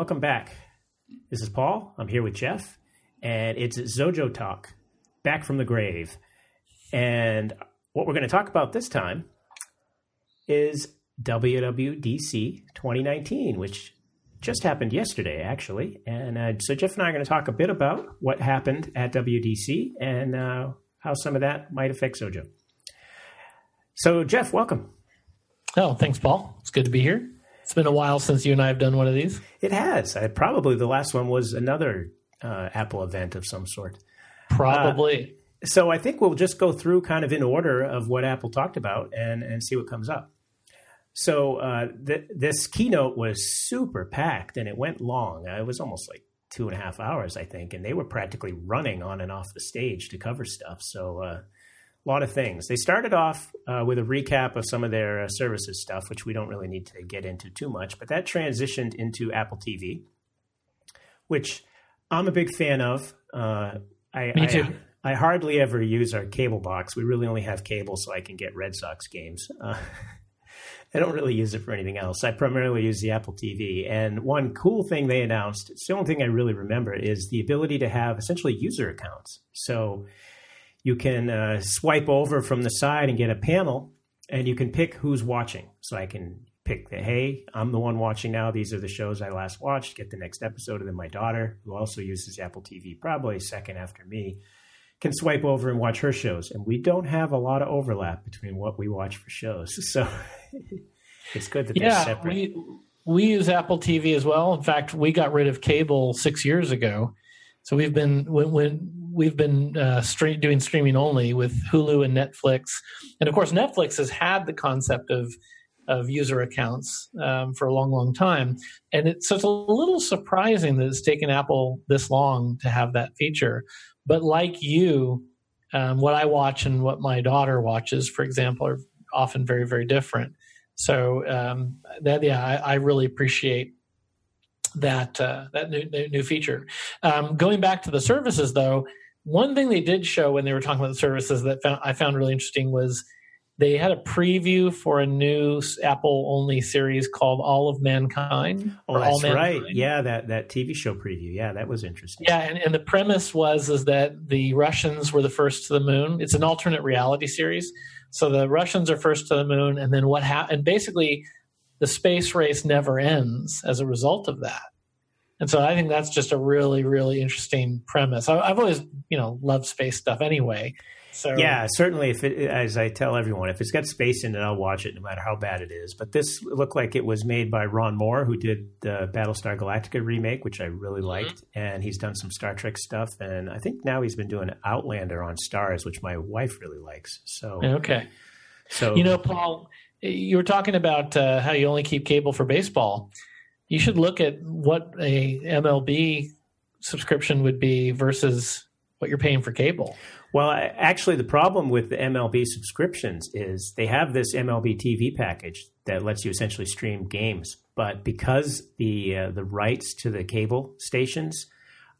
Welcome back. This is Paul. I'm here with Geoff, and it's Xojo Talk, back from the grave. And what we're going to talk about this time is WWDC 2019, which just happened yesterday, actually. And uh, so Geoff and I are going to talk a bit about what happened at WDC and uh, how some of that might affect Xojo. So, Geoff, welcome. Oh, thanks, Paul. It's good to be here. It's been a while since you and I have done one of these. It has. I, probably the last one was another uh, Apple event of some sort. Probably. Uh, so I think we'll just go through kind of in order of what Apple talked about and, and see what comes up. So uh, th- this keynote was super packed and it went long. Uh, it was almost like two and a half hours, I think, and they were practically running on and off the stage to cover stuff. So uh, a lot of things. They started off uh, with a recap of some of their uh, services stuff, which we don't really need to get into too much, but that transitioned into Apple TV, which I'm a big fan of. Uh, I, Me too. I, I, hardly ever use our cable box. We really only have cable so I can get Red Sox games. Uh, I don't really use it for anything else. I primarily use the Apple TV. And one cool thing they announced, it's the only thing I really remember, is the ability to have essentially user accounts. So you can uh, swipe over from the side and get a panel, and you can pick who's watching. So I can pick the hey, I'm the one watching now. These are the shows I last watched. Get the next episode, and then my daughter, who also uses Apple TV, probably second after me, can swipe over and watch her shows. And we don't have a lot of overlap between what we watch for shows, so it's good that yeah, they're separate. We, we use Apple TV as well. In fact, we got rid of cable six years ago. So we've been when, when we've been uh, stream, doing streaming only with Hulu and Netflix, and of course Netflix has had the concept of of user accounts um, for a long, long time, and it's so it's a little surprising that it's taken Apple this long to have that feature. But like you, um, what I watch and what my daughter watches, for example, are often very, very different. So um, that yeah, I, I really appreciate that uh, that new, new feature. Um, going back to the services, though, one thing they did show when they were talking about the services that found, I found really interesting was they had a preview for a new Apple only series called All of Mankind. Oh, that's right. Yeah, that that TV show preview. Yeah, that was interesting. Yeah, and, and the premise was is that the Russians were the first to the moon. It's an alternate reality series. So the Russians are first to the moon, and then what happened? And basically, the space race never ends as a result of that. And so I think that's just a really, really interesting premise. I, have always, you know, loved space stuff anyway. So yeah, certainly. If it, as I tell everyone, if it's got space in it, I'll watch it no matter how bad it is. But this looked like it was made by Ron Moore, who did the Battlestar Galactica remake, which I really mm-hmm. liked, and he's done some Star Trek stuff, and I think now he's been doing Outlander on Starz, which my wife really likes. So okay, so you know, Paul, you were talking about uh, how you only keep cable for baseball. You should look at what a MLB subscription would be versus what you're paying for cable. Well, actually, the problem with the MLB subscriptions is they have this MLB TV package that lets you essentially stream games, but because the uh, the rights to the cable stations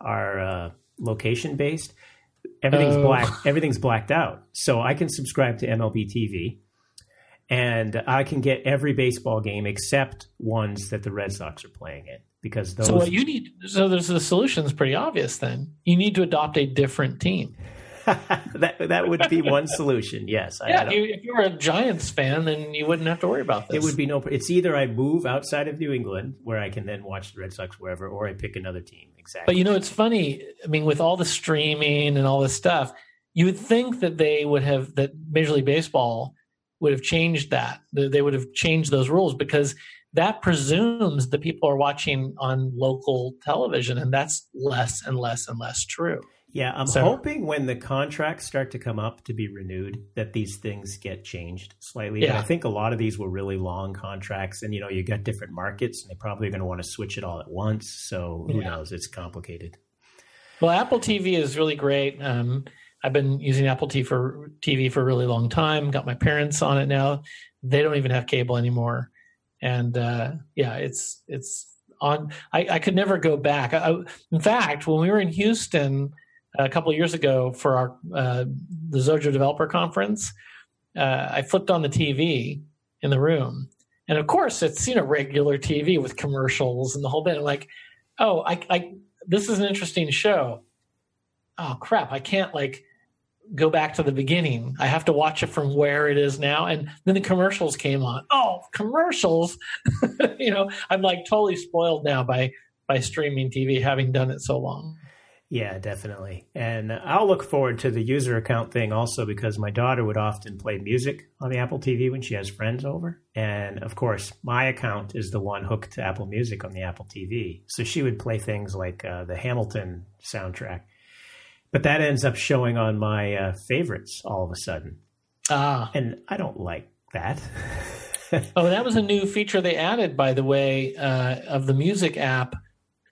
are uh, location based, everything's oh. black everything's blacked out. So I can subscribe to MLB TV, and I can get every baseball game except ones that the Red Sox are playing in because those. So what you need, so there's the solution is pretty obvious. Then you need to adopt a different team. that that would be one solution. Yes. Yeah. You, if you were a Giants fan, then you wouldn't have to worry about this. It would be no. It's either I move outside of New England where I can then watch the Red Sox wherever, or I pick another team. Exactly. But you know, it's funny. I mean, with all the streaming and all this stuff, you would think that they would have that Major League Baseball would have changed that. They would have changed those rules because that presumes that people are watching on local television, and that's less and less and less true. Yeah, I'm so, hoping when the contracts start to come up to be renewed that these things get changed slightly. Yeah. I think a lot of these were really long contracts, and you know, you got different markets, and they probably are going to want to switch it all at once. So who yeah. knows? It's complicated. Well, Apple TV is really great. Um, I've been using Apple TV for TV for a really long time. Got my parents on it now. They don't even have cable anymore, and uh, yeah, it's it's on. I, I could never go back. I, in fact, when we were in Houston a couple years ago for our uh, the Xojo Developer Conference, uh, I flipped on the TV in the room, and of course it's you know regular TV with commercials and the whole bit. I'm like, oh, I, I this is an interesting show. Oh crap, I can't like go back to the beginning. I have to watch it from where it is now. And then the commercials came on. Oh, commercials! you know, I'm like totally spoiled now by by streaming TV, having done it so long. Yeah, definitely. And I'll look forward to the user account thing also because my daughter would often play music on the Apple TV when she has friends over. And of course, my account is the one hooked to Apple Music on the Apple TV. So she would play things like uh, the Hamilton soundtrack. But that ends up showing on my uh, favorites all of a sudden. Ah. And I don't like that. oh, that was a new feature they added, by the way, uh, of the music app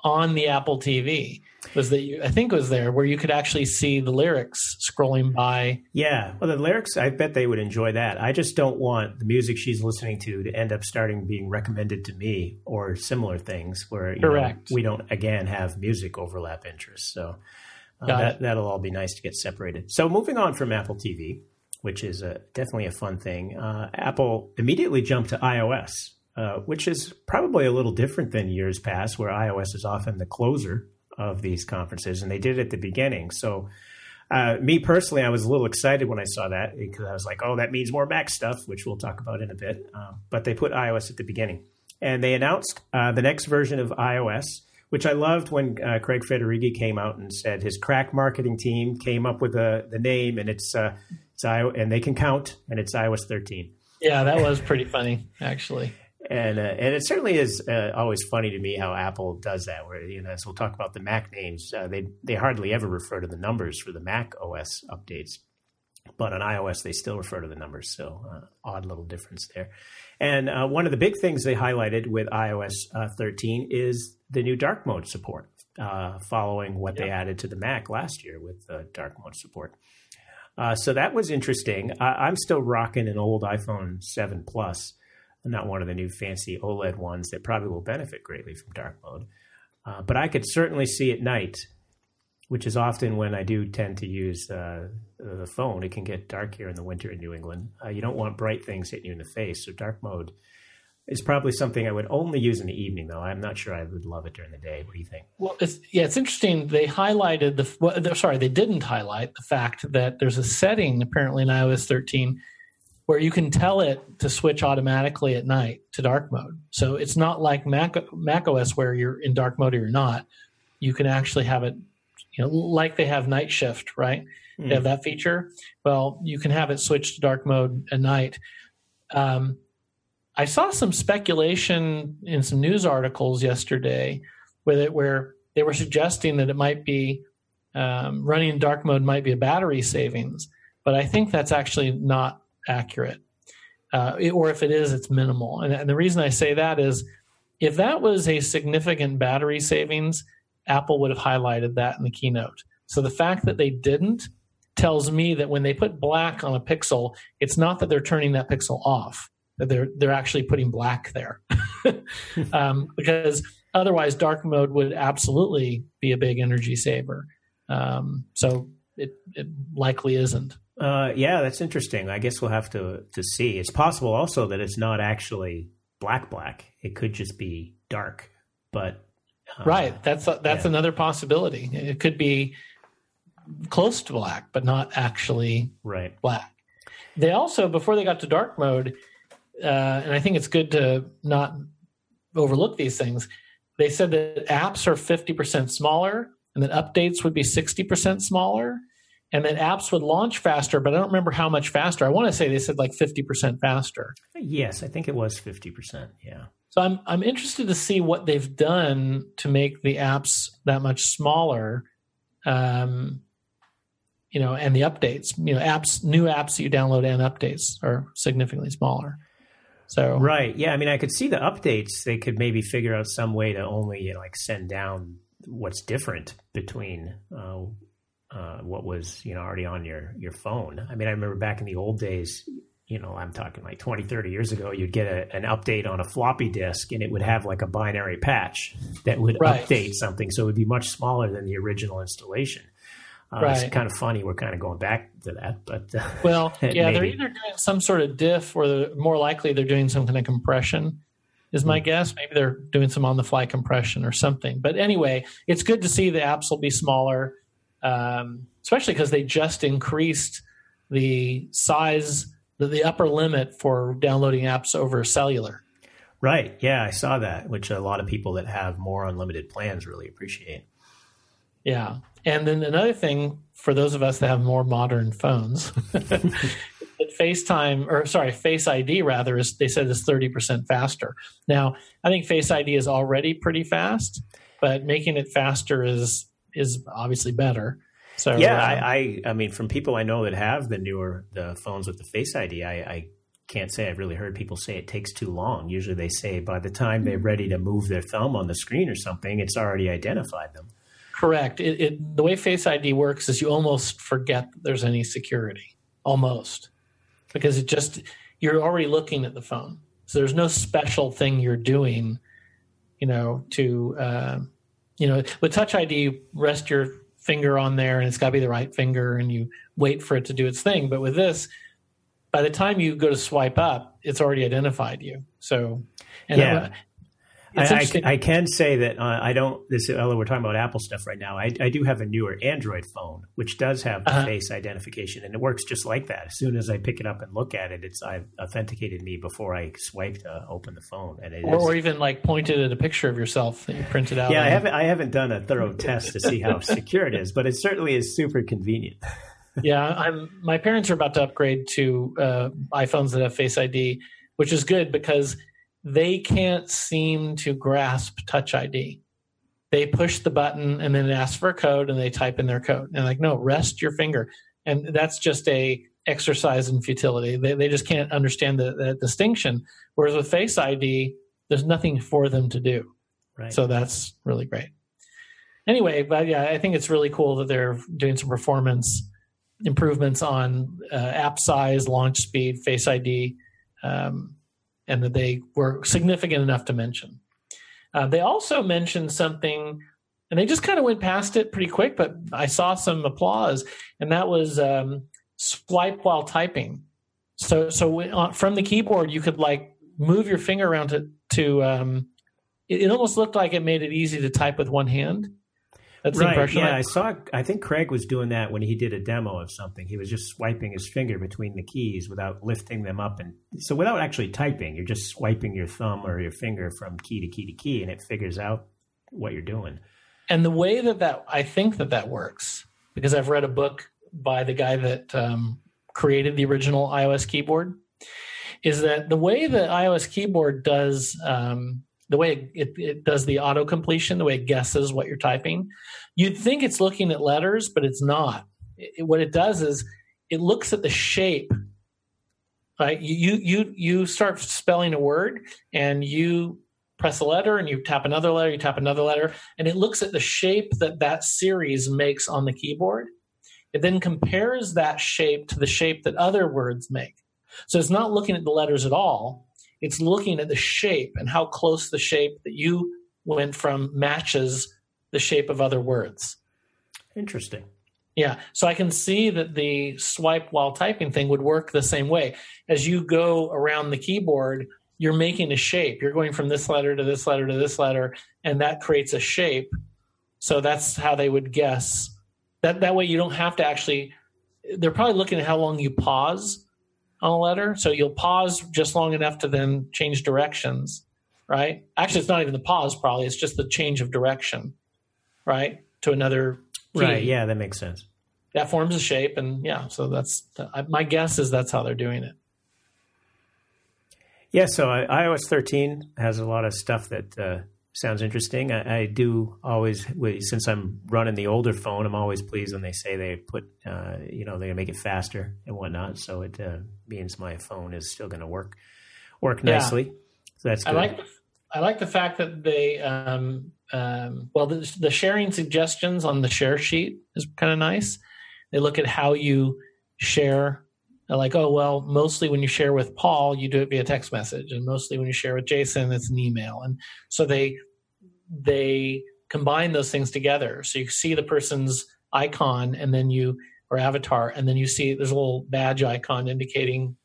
on the Apple TV was that you, I think was there where you could actually see the lyrics scrolling by. Yeah, well, the lyrics, I bet they would enjoy that. I just don't want the music she's listening to to end up starting being recommended to me or similar things where Correct. Know, we don't again have music overlap interests. So uh, that that'll all be nice to get separated. So moving on from Apple TV, which is a, definitely a fun thing, uh, Apple immediately jumped to iOS. Uh, which is probably a little different than years past, where iOS is often the closer of these conferences, and they did it at the beginning. So, uh, me personally, I was a little excited when I saw that because I was like, "Oh, that means more Mac stuff," which we'll talk about in a bit. Uh, but they put iOS at the beginning, and they announced uh, the next version of iOS, which I loved when uh, Craig Federighi came out and said his crack marketing team came up with the the name, and it's uh, it's and they can count, and it's iOS 13. Yeah, that was pretty funny, actually and uh, and it certainly is uh, always funny to me how Apple does that. Where you know, as we'll talk about the Mac names, uh, they they hardly ever refer to the numbers for the Mac OS updates, but on iOS they still refer to the numbers. So uh, odd little difference there. And uh, one of the big things they highlighted with iOS uh, 13 is the new dark mode support, following what they added to the Mac last year with the dark mode support. so that was interesting. I- I'm still rocking an old iPhone 7 Plus not one of the new fancy OLED ones that probably will benefit greatly from dark mode. Uh, but I could certainly see at night, which is often when I do tend to use uh, the phone. It can get dark here in the winter in New England. Uh, you don't want bright things hitting you in the face, so dark mode is probably something I would only use in the evening, though. I'm not sure I would love it during the day. What do you think? Well, it's, yeah, it's interesting. They highlighted the well, sorry, they didn't highlight the fact that there's a setting apparently in iOS 13 where you can tell it to switch automatically at night to dark mode. So it's not like Mac, Mac OS where you're in dark mode or you're not. You can actually have it, you know, like they have night shift, right? Mm. They have that feature. Well, you can have it switch to dark mode at night. Um, I saw some speculation in some news articles yesterday with it where they were suggesting that it might be um, running in dark mode might be a battery savings, but I think that's actually not accurate. Uh, or if it is, it's minimal. And, and the reason I say that is if that was a significant battery savings, Apple would have highlighted that in the keynote. So the fact that they didn't tells me that when they put black on a pixel, it's not that they're turning that pixel off, they're they're actually putting black there, um, because otherwise dark mode would absolutely be a big energy saver. Um, so it it likely isn't. Uh, yeah, that's interesting. I guess we'll have to to see. It's possible also that it's not actually black black. It could just be dark. But uh, right, that's that's yeah. another possibility. It could be close to black, but not actually right black. They also before they got to dark mode, uh, and I think it's good to not overlook these things. They said that apps are fifty percent smaller, and that updates would be sixty percent smaller and that apps would launch faster, but I don't remember how much faster. I want to say they said like 50% faster. Yes, I think it was 50%. Yeah. So I'm I'm interested to see what they've done to make the apps that much smaller. Um, you know, and the updates, you know, apps, new apps that you download and updates are significantly smaller. So right, yeah. I mean, I could see the updates. They could maybe figure out some way to only you know, like send down what's different between uh, uh, what was you know already on your your phone. I mean, I remember back in the old days, you know, I'm talking like 20, 30 years ago, you'd get a, an update on a floppy disk and it would have like a binary patch that would right. update something. So it would be much smaller than the original installation. Uh, right. It's kind of funny. We're kind of going back to that, but uh, well, yeah, maybe. they're either doing some sort of diff, or more likely they're doing some kind of compression. Is my mm. guess. Maybe they're doing some on the fly compression or something. But anyway, it's good to see the apps will be smaller, um, especially because they just increased the size, the, the upper limit for downloading apps over cellular. Right. Yeah, I saw that, which a lot of people that have more unlimited plans really appreciate. Yeah. And then another thing for those of us that have more modern phones, that FaceTime or sorry, Face ID rather is they said is 30% faster. Now, I think Face ID is already pretty fast, but making it faster is is obviously better. So yeah, uh, I, I, I mean from people I know that have the newer the phones with the Face ID, I, I can't say I've really heard people say it takes too long. Usually they say by the time they're ready to move their thumb on the screen or something, it's already identified them. Correct. It, it, the way Face ID works is you almost forget there's any security, almost, because it just you're already looking at the phone. So there's no special thing you're doing, you know, to uh, you know, with Touch ID, you rest your finger on there and it's got to be the right finger, and you wait for it to do its thing. But with this, by the time you go to swipe up, it's already identified you. So, and yeah. I, I, I, can say that uh, I don't. This although we're talking about Apple stuff right now, I, I do have a newer Android phone which does have uh-huh. face identification, and it works just like that. As soon as I pick it up and look at it, it's I've authenticated me before I swipe to open the phone, and it or, or even like pointed at a picture of yourself that you printed out. Yeah, I haven't I haven't done a thorough test to see how secure it is, but it certainly is super convenient. yeah, I'm. My parents are about to upgrade to uh, iPhones that have Face ID, which is good because they can't seem to grasp Touch ID. They push the button and then it asks for a code, and they type in their code. And like, no, rest your finger, and that's just a exercise in futility. They they just can't understand the, the distinction. Whereas with Face ID, there's nothing for them to do. Right. So that's really great. Anyway, but yeah, I think it's really cool that they're doing some performance improvements on uh, app size, launch speed, Face ID, um, and that they were significant enough to mention. Uh, they also mentioned something, and they just kind of went past it pretty quick, but I saw some applause, and that was um, swipe while typing. So, so uh, from the keyboard, you could like move your finger around to to. Um, it, it almost looked like it made it easy to type with one hand that's right. impression. Yeah, I saw. I think Craig was doing that when he did a demo of something. He was just swiping his finger between the keys without lifting them up, and so without actually typing, you're just swiping your thumb or your finger from key to key to key, and it figures out what you're doing. And the way that that I think that that works because I've read a book by the guy that um, created the original iOS keyboard is that the way the iOS keyboard does um, the way it, it, does the auto completion, the way it guesses what you're typing, you'd think it's looking at letters, but it's not. It, what it does is it looks at the shape. Right? You you you start spelling a word and you press a letter and you tap another letter, you tap another letter, and it looks at the shape that that series makes on the keyboard. It then compares that shape to the shape that other words make. So it's not looking at the letters at all it's looking at the shape and how close the shape that you went from matches the shape of other words. Interesting. Yeah. So I can see that the swipe while typing thing would work the same way. As you go around the keyboard, you're making a shape. You're going from this letter to this letter to this letter, and that creates a shape. So that's how they would guess. That that way you don't have to actually they're probably looking at how long you pause on a letter. So you'll pause just long enough to then change directions, right? Actually, it's not even the pause, probably. It's just the change of direction, right? To another key. Right. Yeah, that makes sense. That forms a shape. And yeah, so that's my guess is that's how they're doing it. Yeah. So iOS 13 has a lot of stuff that, uh, sounds interesting. I, I, do always, since I'm running the older phone, I'm always pleased when they say they put, uh, you know, they're gonna make it faster and whatnot. So it uh, means my phone is still gonna work work nicely. Yeah. So that's good. I like the, I like the fact that they, um, um, well, the, the sharing suggestions on the share sheet is kind of nice. They look at how you share like, oh, well, mostly when you share with Paul, you do it via text message. And mostly when you share with Jason, it's an email. And so they they combine those things together. So you see the person's icon, and then you or avatar, and then you see there's a little badge icon indicating,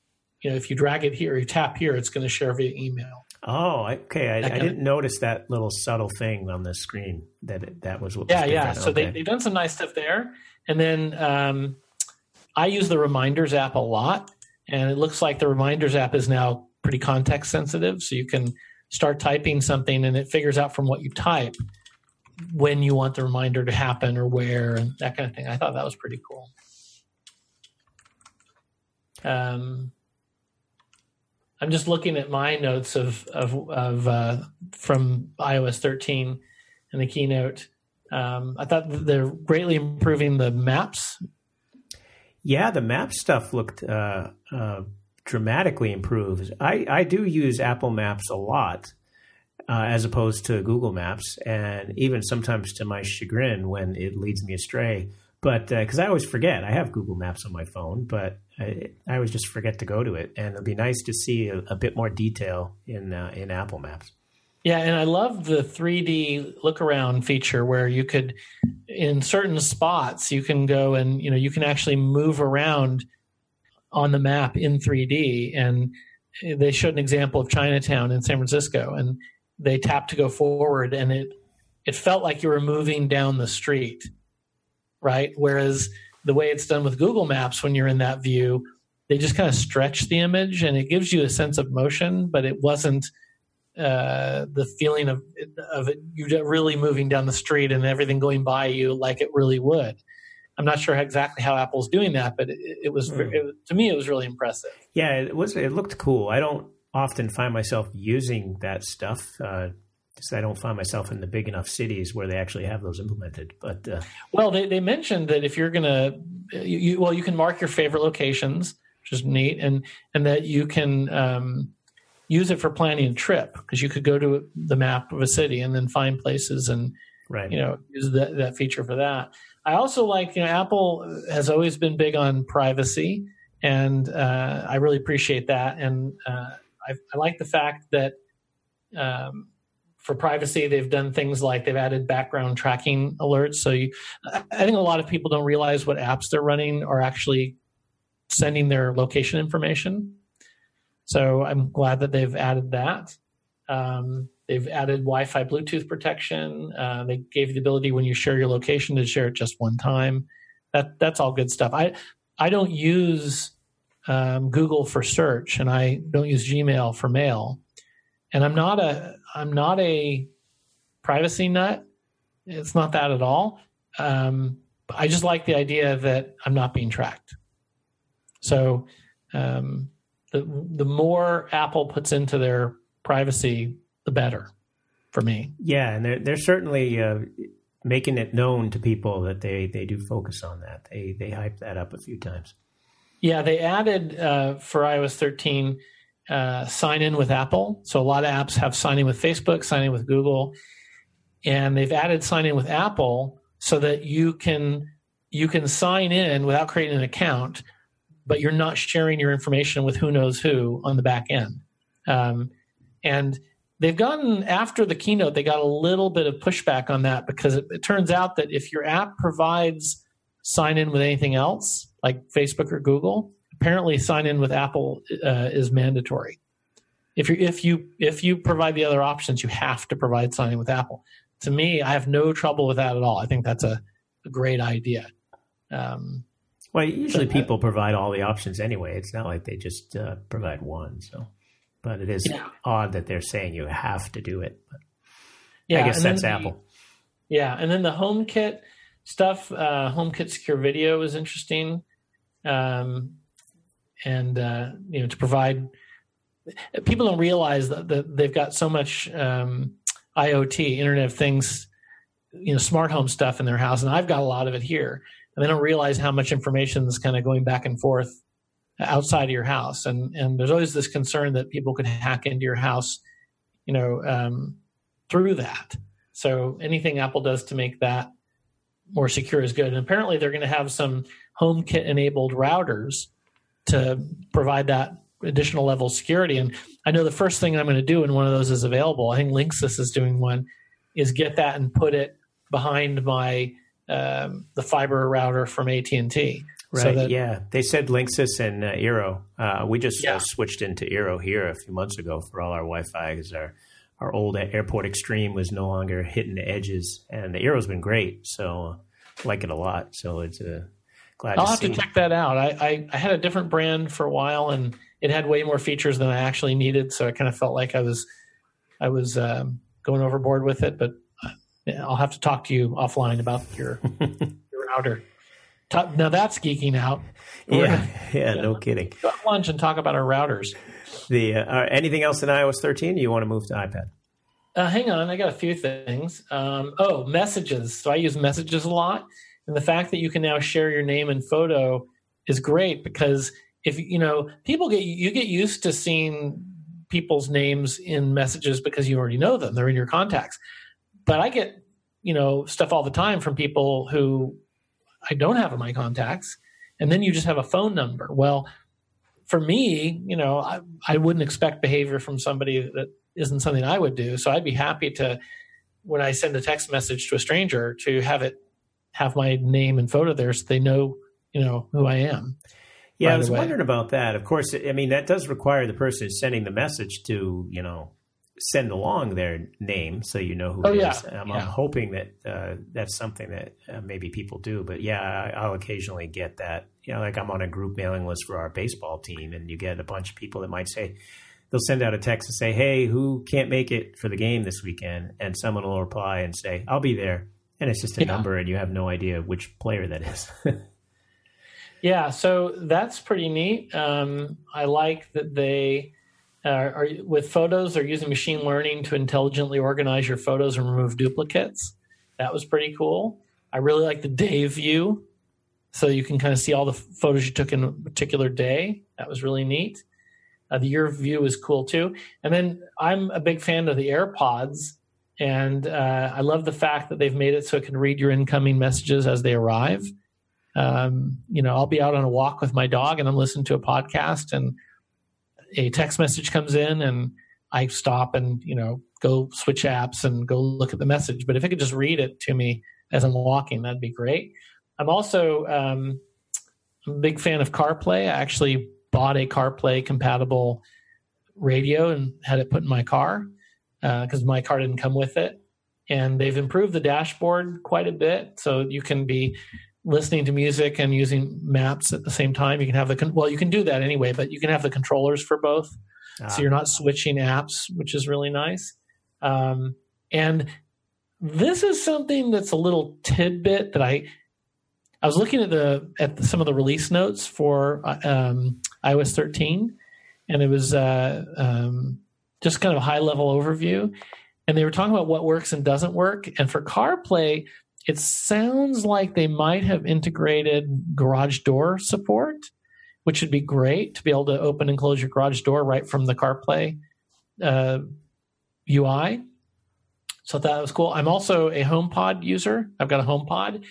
you know, if you drag it here, you tap here, it's going to share via email. Oh, okay. I, I didn't of, notice that little subtle thing on the screen that it, that was what. Yeah, was yeah. So okay. they they've done some nice stuff there, and then um, I use the Reminders app a lot, and it looks like the Reminders app is now pretty context sensitive, so you can start typing something and it figures out from what you type when you want the reminder to happen or where and that kind of thing. I thought that was pretty cool. Um, I'm just looking at my notes of of, of uh, from iOS 13 and the keynote. Um, I thought they're greatly improving the maps. Yeah, the map stuff looked uh, uh, dramatically improved. I, I do use Apple Maps a lot uh, as opposed to Google Maps, and even sometimes to my chagrin when it leads me astray. But because uh, I always forget, I have Google Maps on my phone, but I, I, always just forget to go to it. And it'd be nice to see a, a bit more detail in uh, in Apple Maps. Yeah, and I love the 3D look around feature where you could, in certain spots, you can go and you know you can actually move around on the map in 3D. And they showed an example of Chinatown in San Francisco, and they tapped to go forward, and it it felt like you were moving down the street, right? Whereas the way it's done with Google Maps, when you're in that view, they just kind of stretch the image, and it gives you a sense of motion, but it wasn't uh, the feeling of of it, you really moving down the street and everything going by you like it really would. I'm not sure exactly how Apple's doing that, but it, it was mm. it, to me it was really impressive. Yeah, it was. It looked cool. I don't often find myself using that stuff. Uh, I don't find myself in the big enough cities where they actually have those implemented. But uh, well, they, they mentioned that if you're gonna, you, you, well, you can mark your favorite locations, which is neat, and and that you can um, use it for planning a trip because you could go to the map of a city and then find places and right. you know use that, that feature for that. I also like, you know, Apple has always been big on privacy, and uh, I really appreciate that. And uh, I, I, like the fact that um, for privacy, they've done things like they've added background tracking alerts. So you, I think a lot of people don't realize what apps they're running are actually sending their location information. So I'm glad that they've added that. Um, They've added Wi-Fi, Bluetooth protection. Uh, they gave you the ability when you share your location to share it just one time. That that's all good stuff. I I don't use um, Google for search, and I don't use Gmail for mail. And I'm not a I'm not a privacy nut. It's not that at all. Um, I just like the idea that I'm not being tracked. So um, the the more Apple puts into their privacy the better for me. Yeah, and they're they're certainly uh, making it known to people that they they do focus on that. They they hype that up a few times. Yeah, they added uh, for iOS 13 uh, sign in with Apple. So a lot of apps have sign in with Facebook, sign in with Google, and they've added sign in with Apple so that you can you can sign in without creating an account, but you're not sharing your information with who knows who on the back end. Um, and they've gotten after the keynote they got a little bit of pushback on that because it, it turns out that if your app provides sign in with anything else like facebook or google apparently sign in with apple uh, is mandatory. If you if you if you provide the other options you have to provide sign in with apple. To me i have no trouble with that at all. I think that's a, a great idea. Um, well usually people provide all the options anyway it's not like they just uh, provide one so but it is yeah. odd that they're saying you have to do it. But yeah, I guess that's the, Apple. Yeah, and then the HomeKit stuff, uh, HomeKit Secure Video is interesting, um, and uh, you know to provide. People don't realize that, that they've got so much um, IoT, Internet of Things, you know, smart home stuff in their house, and I've got a lot of it here, and they don't realize how much information is kind of going back and forth outside of your house. And and there's always this concern that people could hack into your house, you know, um, through that. So anything Apple does to make that more secure is good. And apparently they're going to have some HomeKit enabled routers to provide that additional level of security. And I know the first thing I'm going to do when one of those is available, I think Linksys is doing one, is get that and put it behind my um, the fiber router from AT and T. Right. So yeah, they said Linksys and uh, Eero. Uh, we just uh, switched into Eero here a few months ago for all our Wi-Fi because our our old Airport Extreme was no longer hitting the edges, and the Eero's been great. So I like it a lot. So it's uh, glad. I'll to have see. to check that out. I, I, I had a different brand for a while, and it had way more features than I actually needed. So I kind of felt like I was I was um, going overboard with it. But uh, yeah, I'll have to talk to you offline about your your router. Talk- Now that's geeking out. Yeah, gonna yeah, no kidding. Go lunch and talk about our routers. The uh, uh, anything else in iOS 13? You want to move to iPad? Uh, hang on, I got a few things. Um, oh, messages. So I use messages a lot, and the fact that you can now share your name and photo is great because if you know people get you get used to seeing people's names in messages because you already know them; they're in your contacts. But I get you know stuff all the time from people who I don't have in my contacts, and then you just have a phone number. Well, for me, you know, I, I wouldn't expect behavior from somebody that isn't something I would do. So I'd be happy to, when I send a text message to a stranger, to have it have my name and photo there, so they know, you know, who I am. Yeah, I was away. wondering about that. Of course, I mean that does require the person sending the message to you know send along their name so you know who Oh, it yeah, is. Um, yeah. I'm hoping that uh, that's something that uh, maybe people do. But yeah, I, I'll occasionally get that. You know, like I'm on a group mailing list for our baseball team, and you get a bunch of people that might say they'll send out a text and say, "Hey, who can't make it for the game this weekend?" And someone will reply and say, "I'll be there." And it's just a Yeah. number, and you have no idea which player that is. Yeah, so that's pretty neat. Um, I like that they are, are with photos. They're using machine learning to intelligently organize your photos and remove duplicates. That was pretty cool. I really like the day view, so you can kind of see all the photos you took in a particular day. That was really neat. Uh, the year view is cool too. And then I'm a big fan of the AirPods, and uh, I love the fact that they've made it so it can read your incoming messages as they arrive um, you know, I'll be out on a walk with my dog and I'm listening to a podcast and a text message comes in and I stop and, you know, go switch apps and go look at the message. But if it could just read it to me as I'm walking, that'd be great. I'm also um, a big fan of CarPlay. I actually bought a CarPlay compatible radio and had it put in my car because my car didn't come with it. And they've improved the dashboard quite a bit. So you can be listening to music and using maps at the same time. You can have the con- well, you can do that anyway, but you can have the controllers for both, Ah, so you're not switching apps, which is really nice. Um, and this is something that's a little tidbit that I I was looking at the at the, some of the release notes for um, iOS 13, and it was uh, um, just kind of a high level overview, and they were talking about what works and doesn't work. And for CarPlay, it sounds like they might have integrated garage door support, which would be great to be able to open and close your garage door right from the CarPlay uh, UI. So that was cool. I'm also a HomePod user. I've got a HomePod.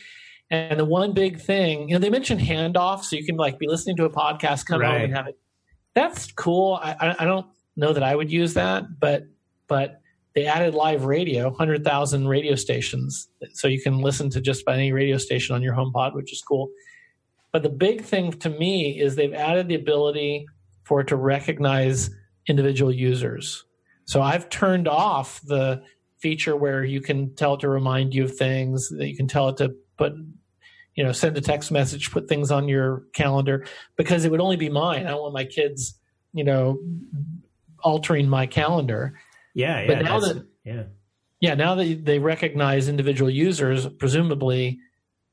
And the one big thing, you know, they mentioned handoff, so you can like be listening to a podcast, come home and have it. That's cool. I, I don't know that I would use that, but but they added live radio, 100,000 radio stations. So you can listen to just about any radio station on your HomePod, which is cool. But the big thing to me is they've added the ability for it to recognize individual users. So I've turned off the feature where you can tell it to remind you of things, that you can tell it to put, you know, send a text message, put things on your calendar, because it would only be mine. I don't want my kids, you know, altering my calendar. Yeah, yeah, but now that- yeah. Yeah, now that they recognize individual users, presumably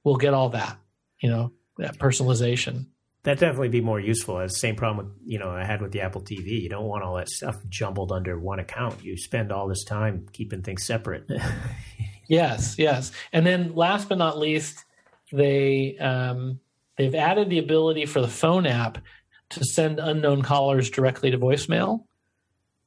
we'll get all that, you know, that personalization. That'd definitely be more useful. As same problem with you know I had with the Apple TV. You don't want all that stuff jumbled under one account. You spend all this time keeping things separate. Yes, yes. And then last but not least, they um, they've added the ability for the phone app to send unknown callers directly to voicemail.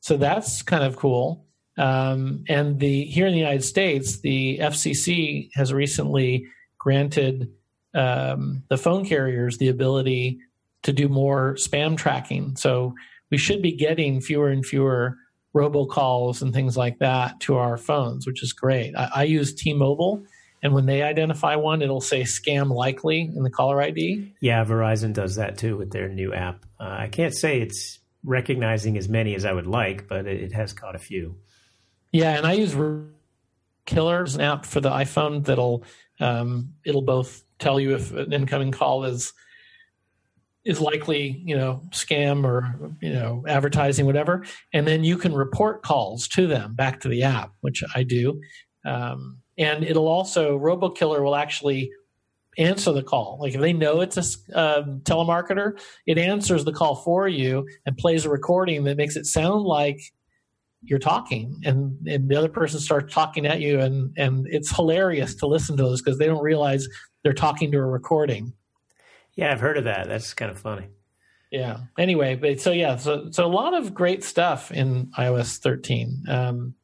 So that's kind of cool. Um, and the here in the United States, the FCC has recently granted um, the phone carriers the ability to do more spam tracking. So we should be getting fewer and fewer robocalls and things like that to our phones, which is great. I, I use T-Mobile, and when they identify one, it'll say scam likely in the caller ID. Yeah, Verizon does that too with their new app. Uh, I can't say it's recognizing as many as I would like, but it, it has caught a few. Yeah, and I use Killers, an app for the iPhone that'll um, it'll both tell you if an incoming call is is likely, you know, scam or you know advertising, whatever, and then you can report calls to them back to the app, which I do. Um, and it'll also RoboKiller will actually answer the call. Like if they know it's a um, telemarketer, it answers the call for you and plays a recording that makes it sound like you're talking and, and the other person starts talking at you and, and it's hilarious to listen to those because they don't realize they're talking to a recording. Yeah, I've heard of that. That's kind of funny. Yeah. Anyway, but so yeah, so so a lot of great stuff in iOS 13. Um,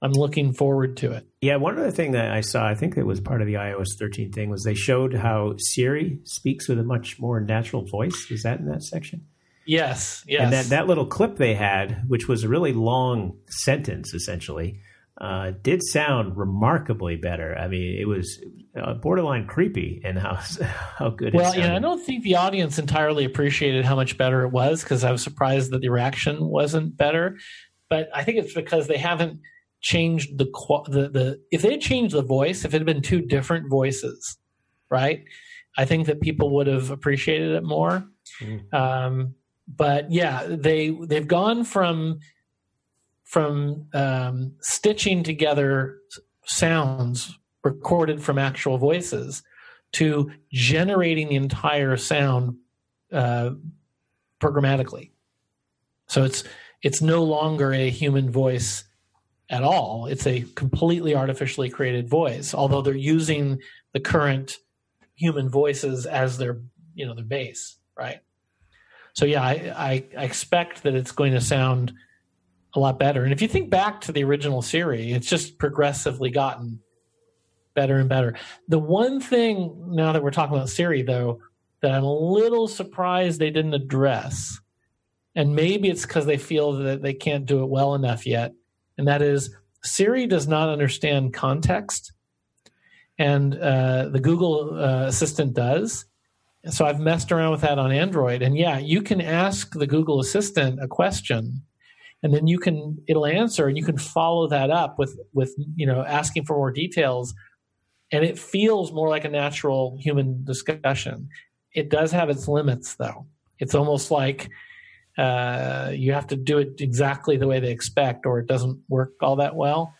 I'm looking forward to it. Yeah, one other thing that I saw, I think that was part of the iOS 13 thing, was they showed how Siri speaks with a much more natural voice. Is that in that section? Yes, yes. And that, that little clip they had, which was a really long sentence essentially, uh, did sound remarkably better. I mean, it was uh, borderline creepy in how how good. Well, yeah, I don't think the audience entirely appreciated how much better it was because I was surprised that the reaction wasn't better. But I think it's because they haven't changed the the the if they had changed the voice, if it had been two different voices, right? I think that people would have appreciated it more. Mm. Um, but yeah, they they've gone from from um, stitching together sounds recorded from actual voices to generating the entire sound uh, programmatically. So it's it's no longer a human voice at all. It's a completely artificially created voice, although they're using the current human voices as their you know their base, right? So yeah, I, I, expect that it's going to sound a lot better. And if you think back to the original Siri, it's just progressively gotten better and better. The one thing now that we're talking about Siri though that I'm a little surprised they didn't address, and maybe it's because they feel that they can't do it well enough yet, and that is Siri does not understand context, and uh, the Google uh, Assistant does. So I've messed around with that on Android, and yeah, you can ask the Google Assistant a question, and then you can it'll answer, and you can follow that up with with you know asking for more details, and it feels more like a natural human discussion. It does have its limits, though. It's almost like uh, you have to do it exactly the way they expect, or it doesn't work all that well.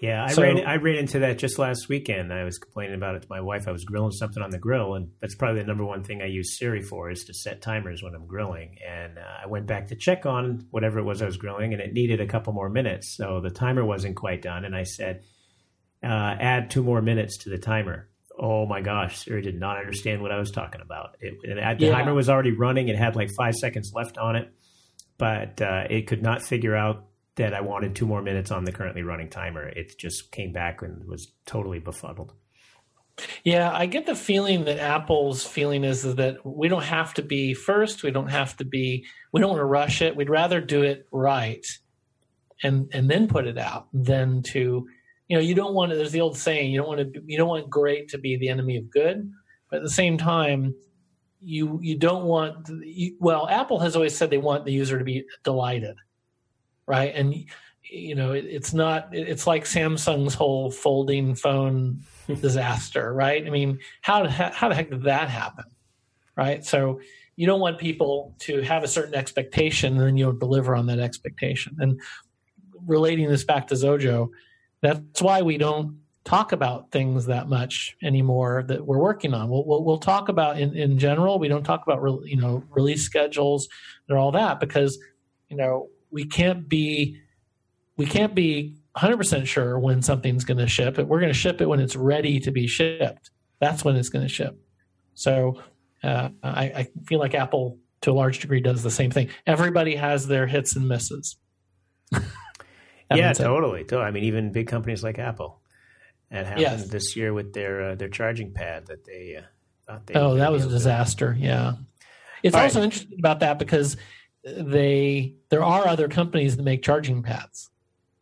Yeah, I so, ran I ran into that just last weekend. I was complaining about it to my wife. I was grilling something on the grill, and that's probably the number one thing I use Siri for is to set timers when I'm grilling. And uh, I went back to check on whatever it was I was grilling, and it needed a couple more minutes, so the timer wasn't quite done. And I said, uh, "Add two more minutes to the timer." Oh my gosh, Siri did not understand what I was talking about. It, it, the yeah. timer was already running; it had like five seconds left on it but uh, it could not figure out that I wanted two more minutes on the currently running timer. It just came back and was totally befuddled. Yeah, I get the feeling that Apple's feeling is that we don't have to be first. We don't have to be. We don't want to rush it. We'd rather do it right, and and then put it out than to, you know, you don't want to. There's the old saying: you don't want to. You don't want great to be the enemy of good. But at the same time, you you don't want you, well apple has always said they want the user to be delighted right and you know it, it's not it's like samsung's whole folding phone disaster right i mean how, how the heck did that happen right so you don't want people to have a certain expectation and then you don't deliver on that expectation and relating this back to xojo that's why we don't talk about things that much anymore that we're working on. We'll, we'll, we'll talk about in, in general. We don't talk about re, you know release schedules and all that because you know we can't be we can't be 100% sure when something's going to ship it. We're going to ship it when it's ready to be shipped. That's when it's going to ship. So uh, I, I feel like Apple to a large degree does the same thing. Everybody has their hits and misses. yeah, totally, totally. I mean, even big companies like Apple. That happened yes. this year with their uh, their charging pad that they uh, thought they. Oh, that was a disaster. To... Yeah, it's All also right. interesting about that because they there are other companies that make charging pads,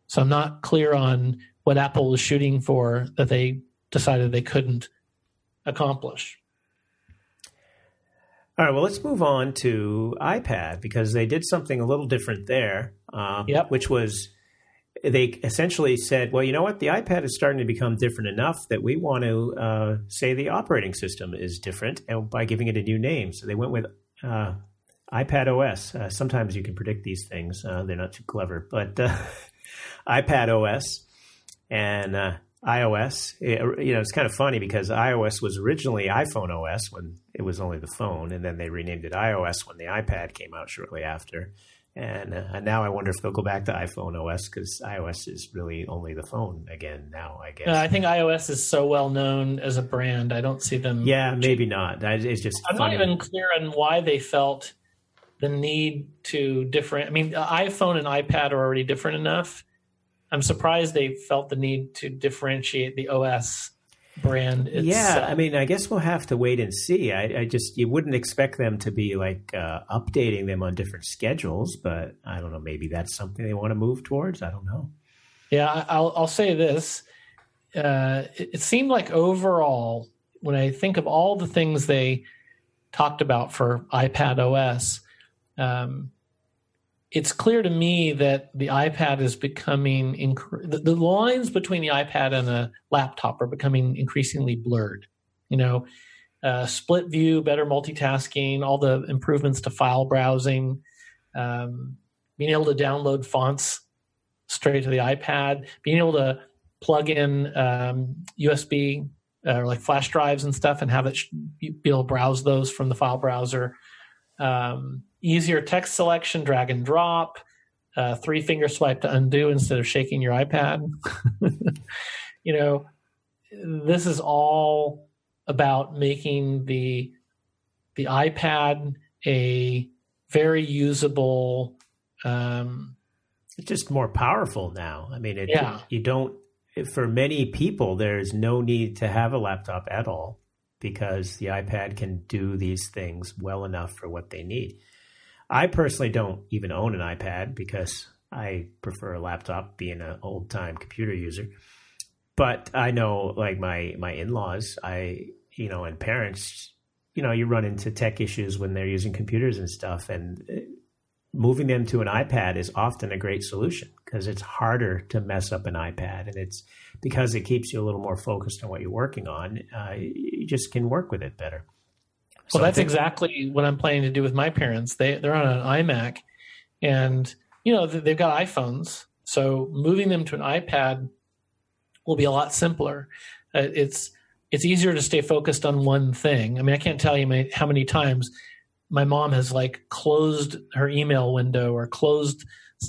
so I'm not clear on what Apple was shooting for that they decided they couldn't accomplish. All right, well, let's move on to iPad because they did something a little different there, uh, yep. which was they essentially said, well, you know what? The iPad is starting to become different enough that we want to uh, say the operating system is different and by giving it a new name. So they went with uh, iPad OS. Uh, sometimes you can predict these things, uh, they're not too clever, but uh, iPad OS. And uh, iOS. It, you know, it's kind of funny because iOS was originally iPhone OS when it was only the phone, and then they renamed it iOS when the iPad came out shortly after. And, uh, now I wonder if they'll go back to iPhone OS because iOS is really only the phone again now. I guess. Uh, I think iOS is so well known as a brand. I don't see them. Yeah, maybe not. It's just. I'm funny. not even clear on why they felt the need to different. I mean, iPhone and iPad are already different enough I'm surprised they felt the need to differentiate the OS brand. Yeah, I mean, I guess we'll have to wait and see. I, I just you wouldn't expect them to be like uh, updating them on different schedules, but I don't know. Maybe that's something they want to move towards. I don't know. Yeah, I'll I'll say this. Uh, it, it seemed like overall, when I think of all the things they talked about for iPad OS, um, it's clear to me that the iPad is becoming inc- the, the, lines between the iPad and a laptop are becoming increasingly blurred. You know, uh, split view, better multitasking, all the improvements to file browsing, um, being able to download fonts straight to the iPad, being able to plug in um, USB uh, or like flash drives and stuff and have it sh- be able to browse those from the file browser. Um, easier text selection, drag and drop, uh, three finger swipe to undo instead of shaking your iPad. you know, this is all about making the the iPad a very usable. Um, it's just more powerful now. I mean, it, yeah. you don't. For many people, there's no need to have a laptop at all because the iPad can do these things well enough for what they need. I personally don't even own an iPad because I prefer a laptop, being an old time computer user. But I know, like my my in laws, I you know, and parents, you know, you run into tech issues when they're using computers and stuff, and uh, moving them to an iPad is often a great solution because it's harder to mess up an iPad, and it's because it keeps you a little more focused on what you're working on. Uh, you just can work with it better. So well, that's think, exactly what I'm planning to do with my parents. They they're on an iMac, and you know they've got iPhones, so moving them to an iPad will be a lot simpler. Uh, it's it's easier to stay focused on one thing. I mean, I can't tell you how many times my mom has like closed her email window or closed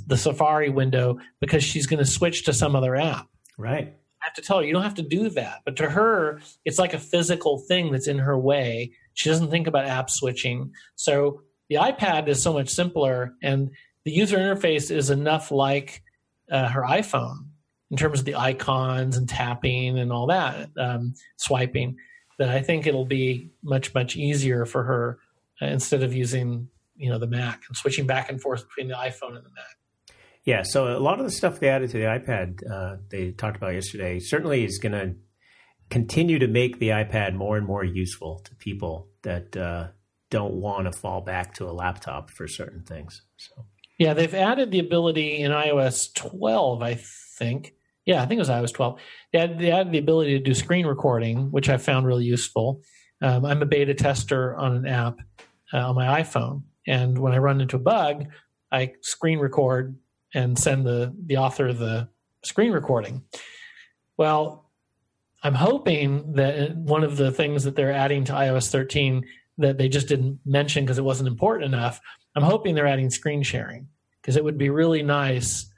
the Safari window because she's going to switch to some other app. Right. I have to tell her you don't have to do that, but to her, it's like a physical thing that's in her way she doesn't think about app switching. So the iPad is so much simpler, and the user interface is enough like uh, her iPhone in terms of the icons and tapping and all that, um, swiping, that I think it'll be much, much easier for her uh, instead of using you know the Mac and switching back and forth between the iPhone and the Mac. Yeah, so a lot of the stuff they added to the iPad uh, they talked about yesterday certainly is going to continue to make the iPad more and more useful to people that uh, don't want to fall back to a laptop for certain things. So. Yeah, they've added the ability in iOS 12, I think. Yeah, I think it was iOS 12. They added, they added the ability to do screen recording, which I found really useful. Um, I'm a beta tester on an app uh, on my iPhone, and when I run into a bug, I screen record and send the the author the screen recording. Well, I'm hoping that one of the things that they're adding to iOS 13 that they just didn't mention because it wasn't important enough, I'm hoping they're adding screen sharing because it would be really nice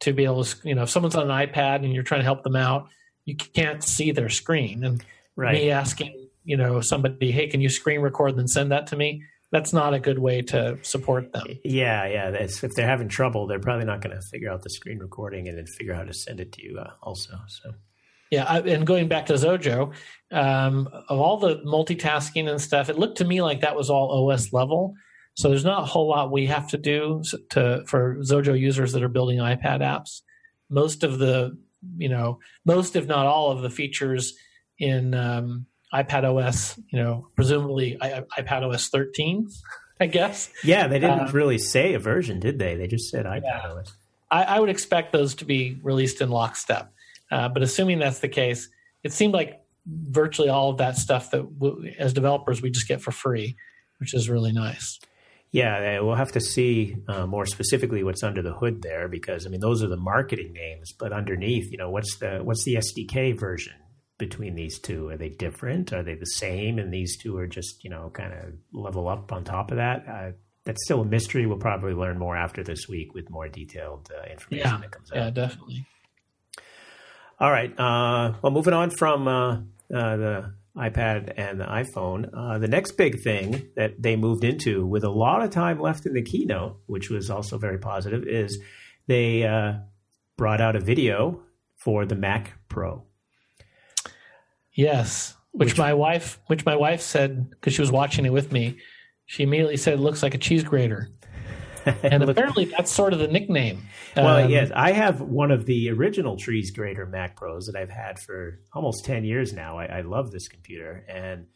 to be able to, you know, if someone's on an iPad and you're trying to help them out, you can't see their screen. And right. me asking, you know, somebody, hey, can you screen record and send that to me? That's not a good way to support them. Yeah, yeah. That's, if they're having trouble, they're probably not going to figure out the screen recording and then figure out how to send it to you uh, also. So yeah, I, and going back to Xojo, um, of all the multitasking and stuff, it looked to me like that was all OS level. So there's not a whole lot we have to do to for Xojo users that are building iPad apps. Most of the, you know, most if not all of the features in um, iPad OS, you know, presumably iPad OS 13, I guess. Yeah, they didn't uh, really say a version, did they? They just said iPad yeah. OS. I, I, would expect those to be released in lockstep. Uh, but assuming that's the case, it seemed like virtually all of that stuff that w- as developers we just get for free, which is really nice. Yeah, we'll have to see uh, more specifically what's under the hood there because I mean those are the marketing names, but underneath, you know, what's the what's the SDK version between these two? Are they different? Are they the same? And these two are just you know kind of level up on top of that. Uh, that's still a mystery. We'll probably learn more after this week with more detailed uh, information yeah, that comes out. Yeah, definitely. All right. Uh, well, moving on from uh, uh, the iPad and the iPhone, uh, the next big thing that they moved into with a lot of time left in the keynote, which was also very positive, is they uh, brought out a video for the Mac Pro. Yes, which, which my wife, which my wife said because she was watching it with me, she immediately said it looks like a cheese grater. and apparently that's sort of the nickname. Well, um, yes, I have one of the original Cheese Grater Mac Pros that I've had for almost ten years now. I, I love this computer, and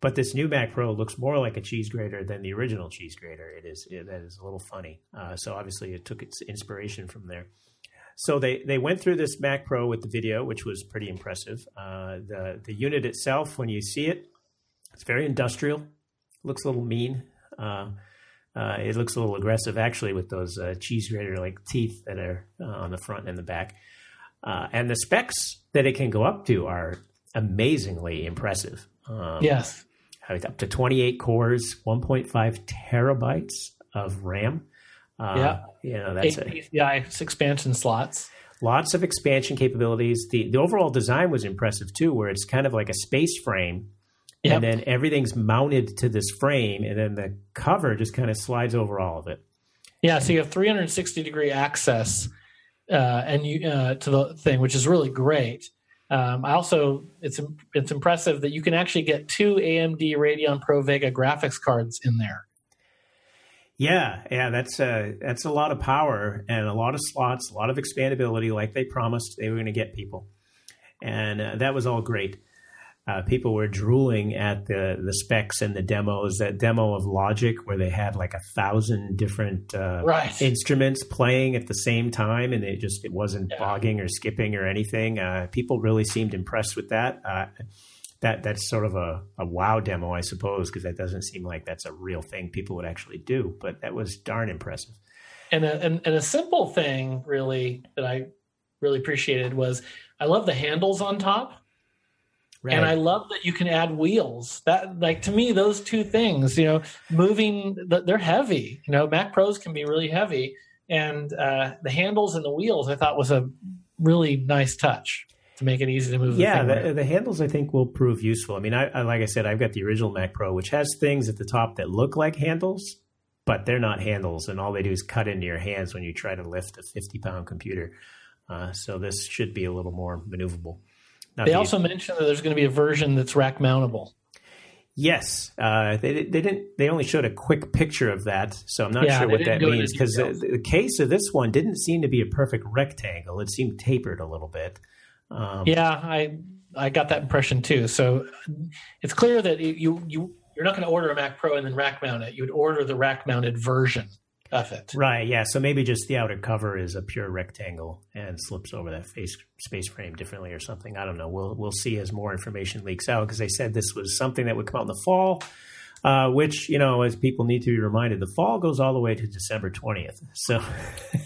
but this new Mac Pro looks more like a cheese grater than the original cheese grater. It is it, that is a little funny. Uh, so obviously, it took its inspiration from there. So they they went through this Mac Pro with the video, which was pretty impressive. Uh, the the unit itself, when you see it, it's very industrial. Looks a little mean. Uh, uh, it looks a little aggressive, actually, with those uh, cheese grater like teeth that are uh, on the front and the back. Uh, and the specs that it can go up to are amazingly impressive. Um, yes, up to 28 cores, 1.5 terabytes of RAM. Uh, yeah, you know that's Eight PCI expansion slots. Lots of expansion capabilities. The the overall design was impressive too, where it's kind of like a space frame Yep. And then everything's mounted to this frame, and then the cover just kind of slides over all of it. Yeah, so you have 360 degree access, uh, and you uh, to the thing, which is really great. Um, I also it's it's impressive that you can actually get two AMD Radeon Pro Vega graphics cards in there. Yeah, yeah, that's a that's a lot of power and a lot of slots, a lot of expandability, like they promised they were going to get people, and uh, that was all great uh, people were drooling at the the specs and the demos. That demo of Logic, where they had like a thousand different uh, right. instruments playing at the same time, and it just it wasn't yeah. bogging or skipping or anything. Uh, people really seemed impressed with that. Uh, that that's sort of a, a wow demo, I suppose, because that doesn't seem like that's a real thing people would actually do. But that was darn impressive. And a, and, and a simple thing, really, that I really appreciated was I love the handles on top Right. And I love that you can add wheels. That like to me, those two things, you know, moving they're heavy. You know, Mac Pros can be really heavy, and uh, the handles and the wheels I thought was a really nice touch to make it easy to move. Yeah, the, the, the, handles I think will prove useful. I mean, I, I, like I said, I've got the original Mac Pro, which has things at the top that look like handles, but they're not handles, and all they do is cut into your hands when you try to lift a fifty pound computer. Uh, so this should be a little more maneuverable. Not they also mentioned that there's going to be a version that's rack mountable. Yes, uh, they they didn't. They only showed a quick picture of that, so I'm not yeah, sure what that means because the, the, case of this one didn't seem to be a perfect rectangle. It seemed tapered a little bit. Um, yeah, I I got that impression too. So it's clear that you you you're not going to order a Mac Pro and then rack mount it. You would order the rack mounted version of it. Right. Yeah. So maybe just the outer cover is a pure rectangle and slips over that face space frame differently or something. I don't know. We'll we'll see as more information leaks out because they said this was something that would come out in the fall. Uh, which you know, as people need to be reminded, the fall goes all the way to December twentieth. So,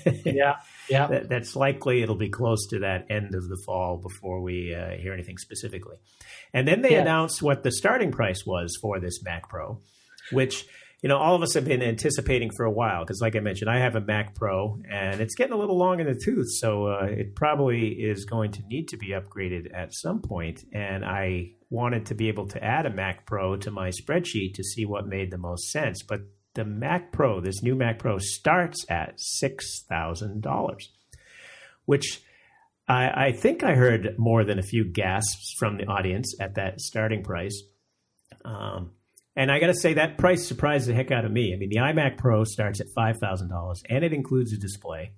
yeah, yeah, that, that's likely it'll be close to that end of the fall before we uh, hear anything specifically. And then they yeah. announced what the starting price was for this Mac Pro, which you know, all of us have been anticipating for a while because, like I mentioned, I have a Mac Pro and it's getting a little long in the tooth. So uh, it probably is going to need to be upgraded at some point. And I wanted to be able to add a Mac Pro to my spreadsheet to see what made the most sense. But the Mac Pro, this new Mac Pro, starts at $6,000, which I, I, think I heard more than a few gasps from the audience at that starting price. Um, and I got to say that price surprised the heck out of me. I mean, the iMac Pro starts at five thousand dollars, and it includes a display.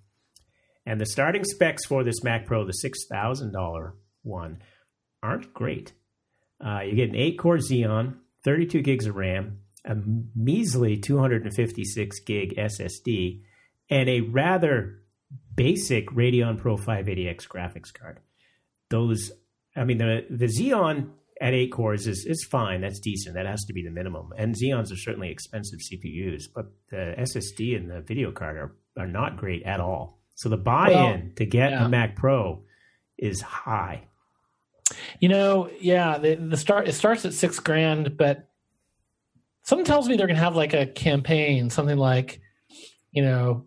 And the starting specs for this Mac Pro, the six thousand dollar one, aren't great. Uh, you get an eight core Xeon, 32 gigs of RAM, a measly 256 gig SSD, and a rather basic Radeon Pro 580X graphics card. Those, I mean, the the Xeon at eight cores is is fine. That's decent. That has to be the minimum. And Xeons are certainly expensive CPUs, but the SSD and the video card are are not great at all. So the buy-in well, to get yeah. a Mac Pro is high. You know, yeah, the, the start it starts at six grand, but something tells me they're going to have like a campaign, something like, you know,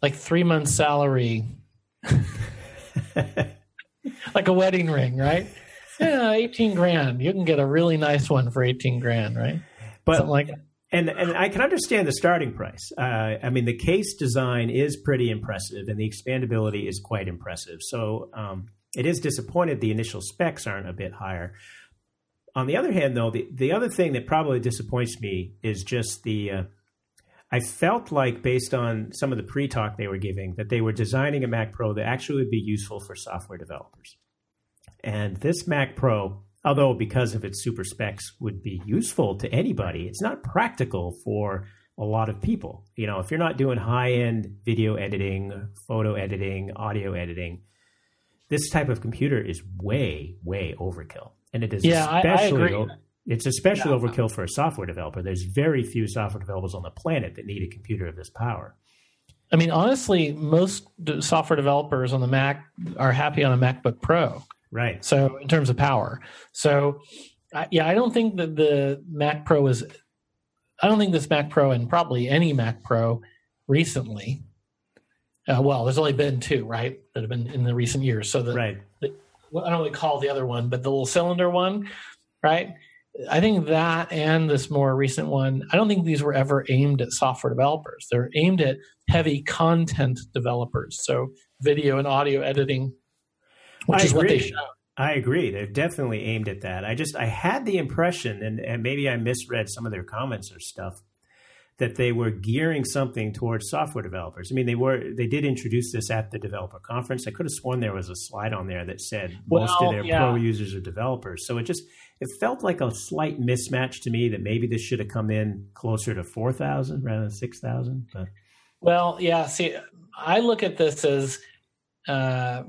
like three months salary, like a wedding ring, right? Yeah, eighteen grand. You can get a really nice one for eighteen grand, right? But Something like and and I can understand the starting price. Uh, I mean, the case design is pretty impressive, and the expandability is quite impressive. So um, it is disappointed the initial specs aren't a bit higher. On the other hand, though, the, the other thing that probably disappoints me is just the. Uh, I felt like, based on some of the pre talk they were giving, that they were designing a Mac Pro that actually would be useful for software developers. And this Mac Pro, although because of its super specs would be useful to anybody, it's not practical for a lot of people. You know, if you're not doing high end video editing, photo editing, audio editing, this type of computer is way, way overkill. And it is yeah, especially I, I it's especially yeah. overkill for a software developer. There's very few software developers on the planet that need a computer of this power. I mean, honestly, most software developers on the Mac are happy on a MacBook Pro. Right. So, in terms of power. So, yeah, I don't think that the Mac Pro is, I don't think this Mac Pro and probably any Mac Pro recently uh, well, there's only been two, right, that have been in the recent years. So the, right. The, I don't really call the other one, but the little cylinder one, right? I think that and this more recent one, I don't think these were ever aimed at software developers. They're aimed at heavy content developers, so video and audio editing, which I is agree. what they show. I agree. They're definitely aimed at that. I just I had the impression, and, and maybe I misread some of their comments or stuff, that they were gearing something towards software developers. I mean, they were they did introduce this at the developer conference. I could have sworn there was a slide on there that said well, most of their yeah. pro users are developers. So it just it felt like a slight mismatch to me that maybe this should have come in closer to four thousand rather than six thousand. But well, yeah. See, I look at this as. Uh,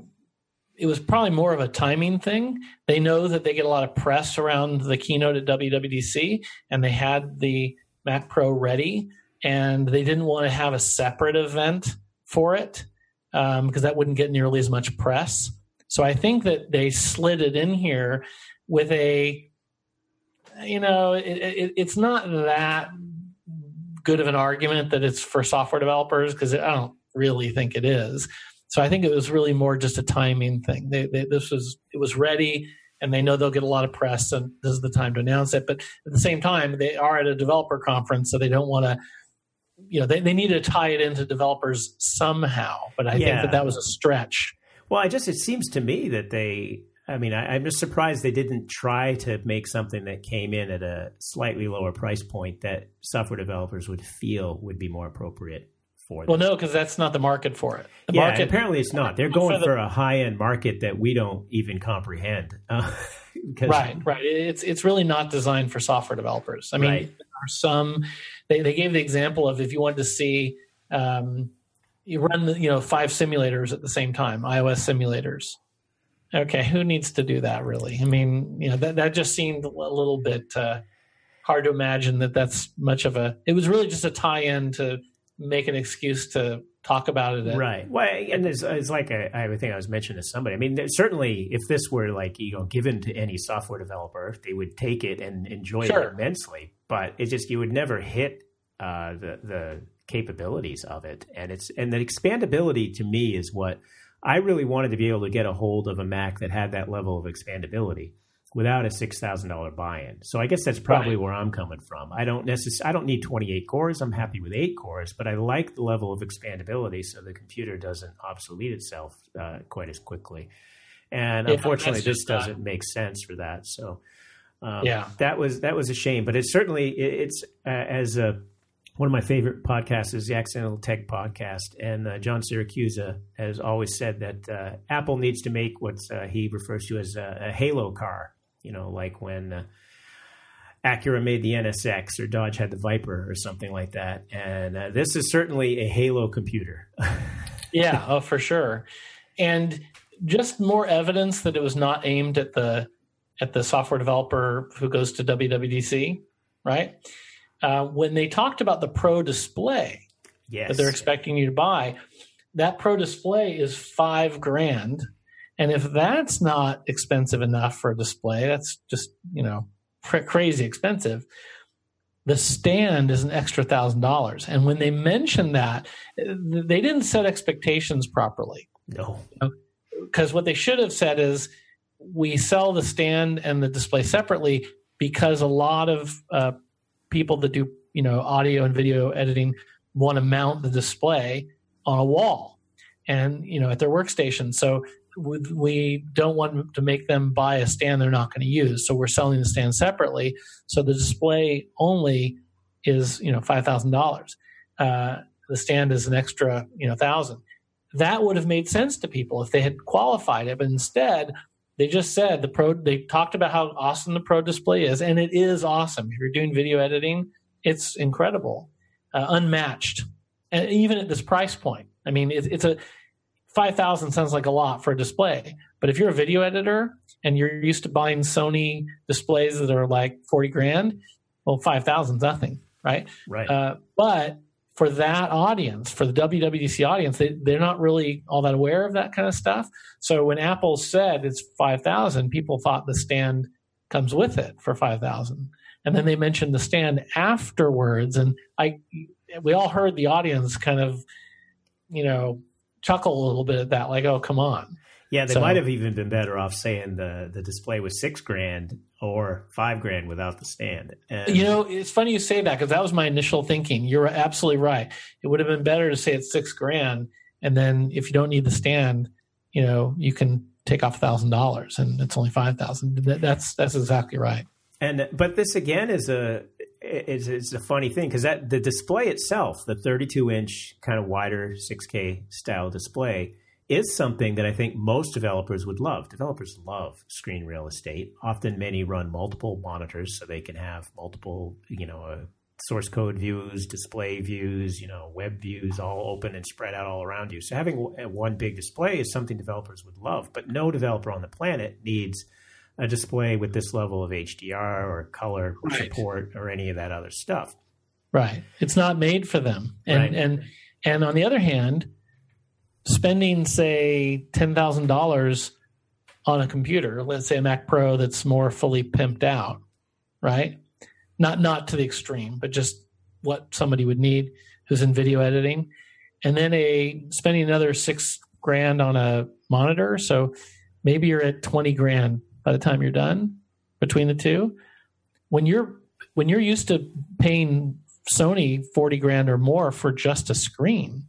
it was probably more of a timing thing. They know that they get a lot of press around the keynote at WWDC, and they had the Mac Pro ready, and they didn't want to have a separate event for it because um, that wouldn't get nearly as much press. So I think that they slid it in here with a, you know, it, it, it's not that good of an argument that it's for software developers because I don't really think it is. So I think it was really more just a timing thing. They, they, this was it was ready and they know they'll get a lot of press and this is the time to announce it but at the same time they are at a developer conference so they don't want to you know they, they need to tie it into developers somehow but i yeah. think that that was a stretch well i just it seems to me that they i mean I, i'm just surprised they didn't try to make something that came in at a slightly lower price point that software developers would feel would be more appropriate for well no because that's not the market for it. The yeah, market, apparently it's not. They're going for, the, for a high-end market that we don't even comprehend uh, right right. It's it's really not designed for software developers. I mean right. there are some they, they gave the example of if you wanted to see um, you run you know five simulators at the same time ios simulators. Okay who needs to do that really? I mean you know that, that just seemed a little bit uh, hard to imagine that that's much of a it was really just a tie-in to make an excuse to talk about it. right. Well, and it's, it's like a, I think I was mentioning to somebody. I mean, certainly, if this were like you know given to any software developer, they would take it and enjoy sure. it immensely. But it just you would never hit uh, the the capabilities of it, and it's and the expandability to me is what I really wanted to be able to get a hold of a Mac that had that level of expandability without a six thousand dollar buy-in. So I guess that's probably right. where I'm coming from. I don't necessarily I don't need 28 cores. I'm happy with eight cores, but I like the level of expandability so the computer doesn't obsolete itself uh, quite as quickly. And yeah, unfortunately, this doesn't that. make sense for that. So um, yeah, that was that was a shame. But it's certainly it, it's uh, as a one of my favorite podcasts is the Accidental Tech podcast, and uh, John Siracusa has always said that uh, Apple needs to make what uh, he refers to as a, a, halo car. You know, like when uh, Acura made the NSX or Dodge had the Viper or something like that. And uh, this is certainly a halo computer. yeah, oh, for sure. And just more evidence that it was not aimed at the at the software developer who goes to WWDC, right? Uh, when they talked about the Pro Display yes. that they're expecting you to buy, that Pro Display is five grand, and if that's not expensive enough for a display, that's just you know cr- crazy expensive. The stand is an extra thousand dollars, and when they mentioned that, they didn't set expectations properly. No, because what they should have said is we sell the stand and the display separately because a lot of uh, people that do you know audio and video editing want to mount the display on a wall and you know at their workstation so we don't want to make them buy a stand they're not going to use. So we're selling the stand separately. So the display only is you know $5000 uh, the stand is an extra you know thousand. That would have made sense to people if they had qualified it but instead they just said the pro they talked about how awesome the pro display is and it is awesome. If you're doing video editing it's incredible uh, unmatched and even at this price point. I mean it, it's a 5000 sounds like a lot for a display but if you're a video editor and you're used to buying sony displays that are like 40 grand well 5000 is nothing right right uh, but for that audience, for the WWDC audience, they, they're not really all that aware of that kind of stuff. So when Apple said it's 5,000, people thought the stand comes with it for 5,000. And then they mentioned the stand afterwards. And I, we all heard the audience kind of, you know, chuckle a little bit at that, like, oh, come on. Yeah, they so, might have even been better off saying the the display was six grand or five grand without the stand. And, you know, it's funny you say that because that was my initial thinking. You're absolutely right. It would have been better to say it's six grand, and then if you don't need the stand, you know, you can take off a thousand dollars, and it's only five thousand. That's that's exactly right. And but this again is a is, is a funny thing because that the display itself, the 32 inch kind of wider 6K style display is something that I think most developers would love. Developers love screen real estate. Often, many run multiple monitors so they can have multiple, you know, uh, source code views, display views, you know, web views all open and spread out all around you. So having one big display is something developers would love, but no developer on the planet needs a display with this level of HDR or color right. support or any of that other stuff. Right. It's not made for them. And right. and and on the other hand, spending say ten thousand dollars on a computer, let's say a Mac Pro that's more fully pimped out, right? Not not to the extreme, but just what somebody would need who's in video editing, and then a spending another six grand on a monitor. So maybe you're at twenty grand by the time you're done between the two. When you're when you're used to paying Sony forty grand or more for just a screen,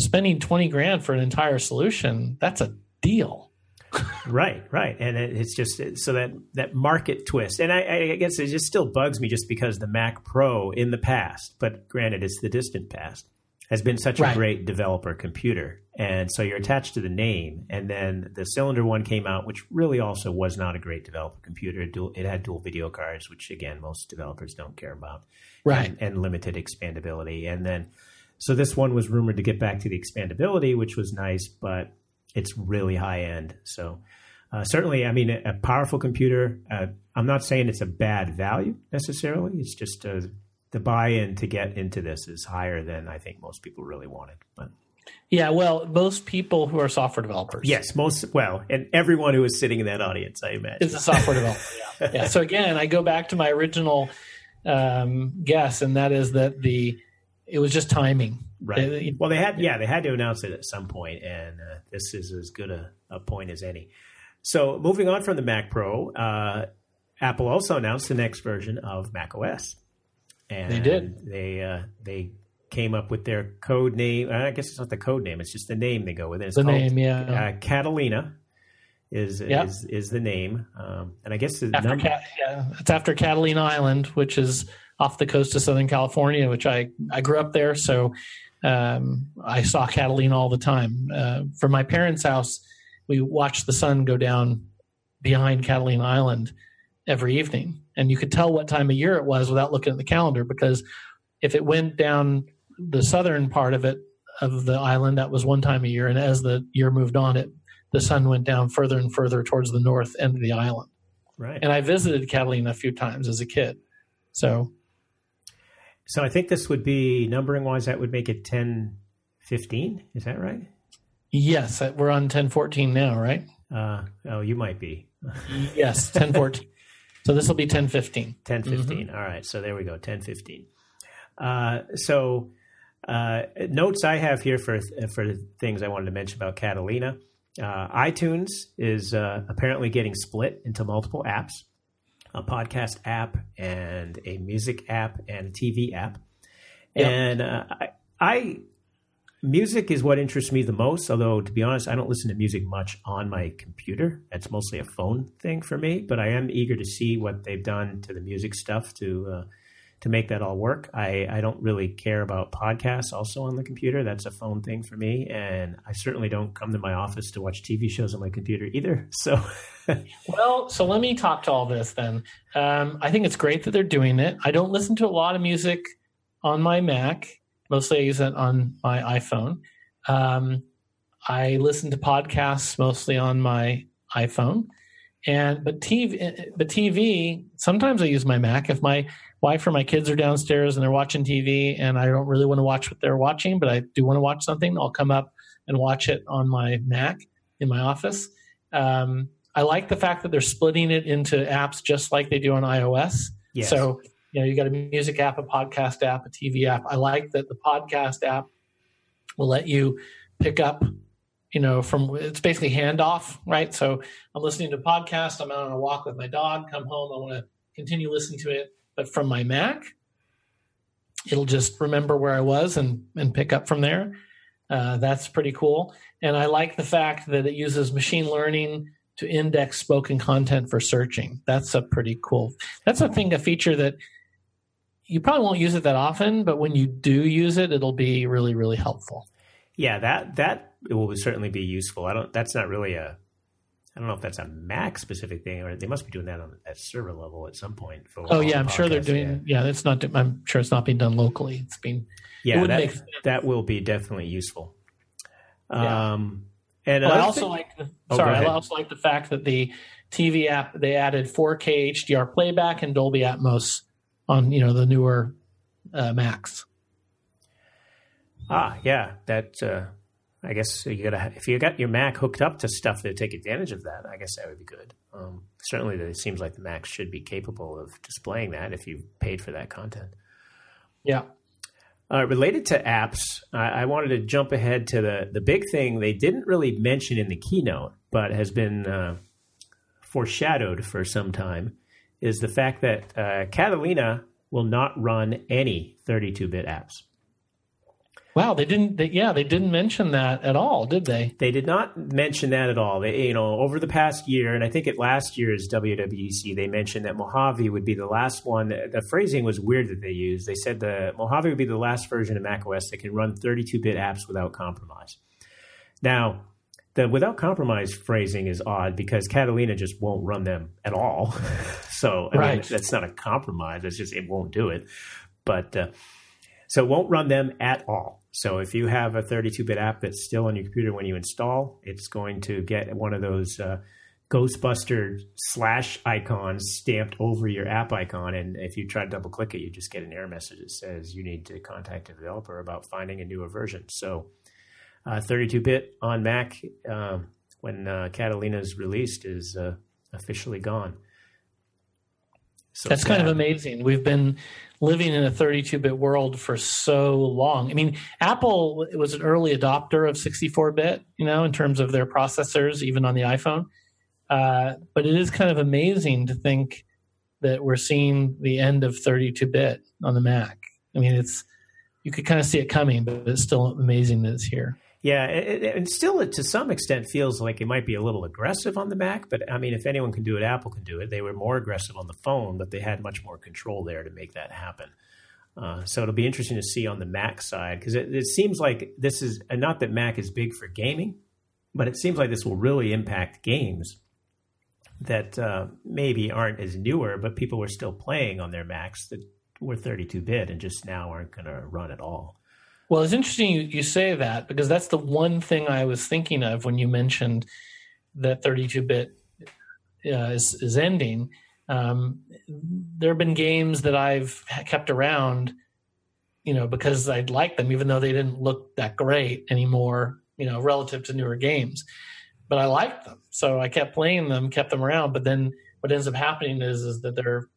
spending 20 grand for an entire solution, that's a deal. right, right, and it's just so that that market twist, and I, I, guess it just still bugs me just because the Mac Pro in the past, but granted, it's the distant past, has been such a great developer computer, and so you're attached to the name, and then the Cylinder one came out, which really also was not a great developer computer. It had dual video cards, which again most developers don't care about, right, and, and limited expandability, and then so this one was rumored to get back to the expandability, which was nice, but it's really high end. So uh, certainly, I mean, a, a powerful computer. Uh, I'm not saying it's a bad value necessarily. It's just uh, the buy-in to get into this is higher than I think most people really wanted. But yeah, well, most people who are software developers. Yes, most well, and everyone who is sitting in that audience, I imagine, is a software developer. Yeah. yeah. So again, I go back to my original um, guess, and that is that the it was just timing. Right. well, they had yeah they had to announce it at some point, and uh, this is as good a, a, point as any. So moving on from the Mac Pro, uh, Apple also announced the next version of Mac OS. And they did. They uh, they came up with their code name. I guess it's not the code name; it's just the name they go with. It's the name, yeah. Uh, Catalina is yep. is is the name, um, and I guess after number- Cat, yeah, it's after Catalina Island, which is off the coast of Southern California, which I I grew up there, so um, I saw Catalina all the time. Uh, from my parents' house, we watched the sun go down behind Catalina Island every evening, and you could tell what time of year it was without looking at the calendar because if it went down the southern part of it of the island, that was one time a year, and as the year moved on, it the sun went down further and further towards the north end of the island. Right. And I visited Catalina a few times as a kid. So So I think this would be numbering wise, that would make it 10 15. Is that right? yes, we're on 1014 now, right? Uh, oh, you might be. Yes, 1014. So this will be 1015. 10 15. All right. So there we go. 10 15. Uh, so uh, notes I have here for for things I wanted to mention about Catalina. Uh, iTunes is uh, apparently getting split into multiple apps a podcast app and a music app and a TV app. Yep. And uh, I, I music is what interests me the most. Although to be honest, I don't listen to music much on my computer. That's mostly a phone thing for me. But I am eager to see what they've done to the music stuff to uh, to make that all work. I, I don't really care about podcasts also on the computer. That's a phone thing for me. And I certainly don't come to my office to watch TV shows on my computer either. So, Well, so let me talk to all this then. Um, I think it's great that they're doing it. I don't listen to a lot of music on my Mac. Mostly I use it on my iPhone. Um, I listen to podcasts mostly on my iPhone. And but TV, but TV. Sometimes I use my Mac if my wife or my kids are downstairs and they're watching TV, and I don't really want to watch what they're watching, but I do want to watch something. I'll come up and watch it on my Mac in my office. Um, I like the fact that they're splitting it into apps just like they do on iOS. yes. So, you know, you got a music app, a podcast app, a TV app. I like that the podcast app will let you pick up, you know, from it's basically handoff, right? So I'm listening to a podcast, I'm out on a walk with my dog, come home, I want to continue listening to it. But from my Mac, it'll just remember where I was and, and pick up from there. Uh, that's pretty cool. And I like the fact that it uses machine learning to index spoken content for searching. That's a pretty cool. That's a thing, a feature that you probably won't use it that often, but when you do use it, it'll be really, really helpful. Yeah, that that will certainly be useful. I don't. That's not really a. I don't know if that's a Mac specific thing, or they must be doing that on at server level at some point. For Oh yeah, I'm sure they're doing. Yeah, it's not. I'm sure it's not being done locally. It's being. Yeah, it yeah that that will be definitely useful. Yeah. Um, and Well, I also thing- like. The, Oh, sorry, I also like the fact that the TV app they added 4K HDR playback and Dolby Atmos on you know the newer uh, Macs. ah, yeah, that. Uh, I guess you gotta if you got your Mac hooked up to stuff to take advantage of that. I guess that would be good. Um, certainly, it seems like the Mac should be capable of displaying that if you paid for that content. Yeah. Uh, related to apps, I, I wanted to jump ahead to the the big thing they didn't really mention in the keynote, but has been uh, foreshadowed for some time, is the fact that uh, Catalina will not run any 32-bit apps. Wow, they didn't. They, yeah, they didn't mention that at all, did they? They did not mention that at all. They, you know, over the past year, and I think at last year's WWDC, they mentioned that Mojave would be the last one. The phrasing was weird that they used. They said the Mojave would be the last version of macOS that can run 32-bit apps without compromise. Now, the without compromise phrasing is odd because Catalina just won't run them at all. so, I mean, that's not a compromise. It's just it won't do it. But uh, so it won't run them at all. So if you have a 32-bit app that's still on your computer when you install, it's going to get one of those uh, Ghostbuster slash icons stamped over your app icon, and if you try to double click it, you just get an error message that says you need to contact a developer about finding a newer version. So 32-bit on Mac um, when uh, Catalina is released is uh, officially gone. So That's kind of amazing. We've been living in a 32-bit world for so long. I mean, Apple was an early adopter of 64-bit, you know, in terms of their processors, even on the iPhone. Uh, but it is kind of amazing to think that we're seeing the end of 32-bit on the Mac. I mean, it's you could kind of see it coming, but it's still amazing that it's here. Yeah, and still, it, to some extent, feels like it might be a little aggressive on the Mac. But I mean, if anyone can do it, Apple can do it. They were more aggressive on the phone, but they had much more control there to make that happen. Uh, so it'll be interesting to see on the Mac side because it, it, seems like this is not that Mac is big for gaming, but it seems like this will really impact games that uh, maybe aren't as newer, but people were still playing on their Macs that were 32 bit and just now aren't going to run at all. Well, it's interesting you, say that because that's the one thing I was thinking of when you mentioned that 32 bit uh, is, is ending. Um, there have been games that I've kept around, you know, because I'd like them, even though they didn't look that great anymore, you know, relative to newer games. But I liked them, so I kept playing them, kept them around. But then what ends up happening is is that they're,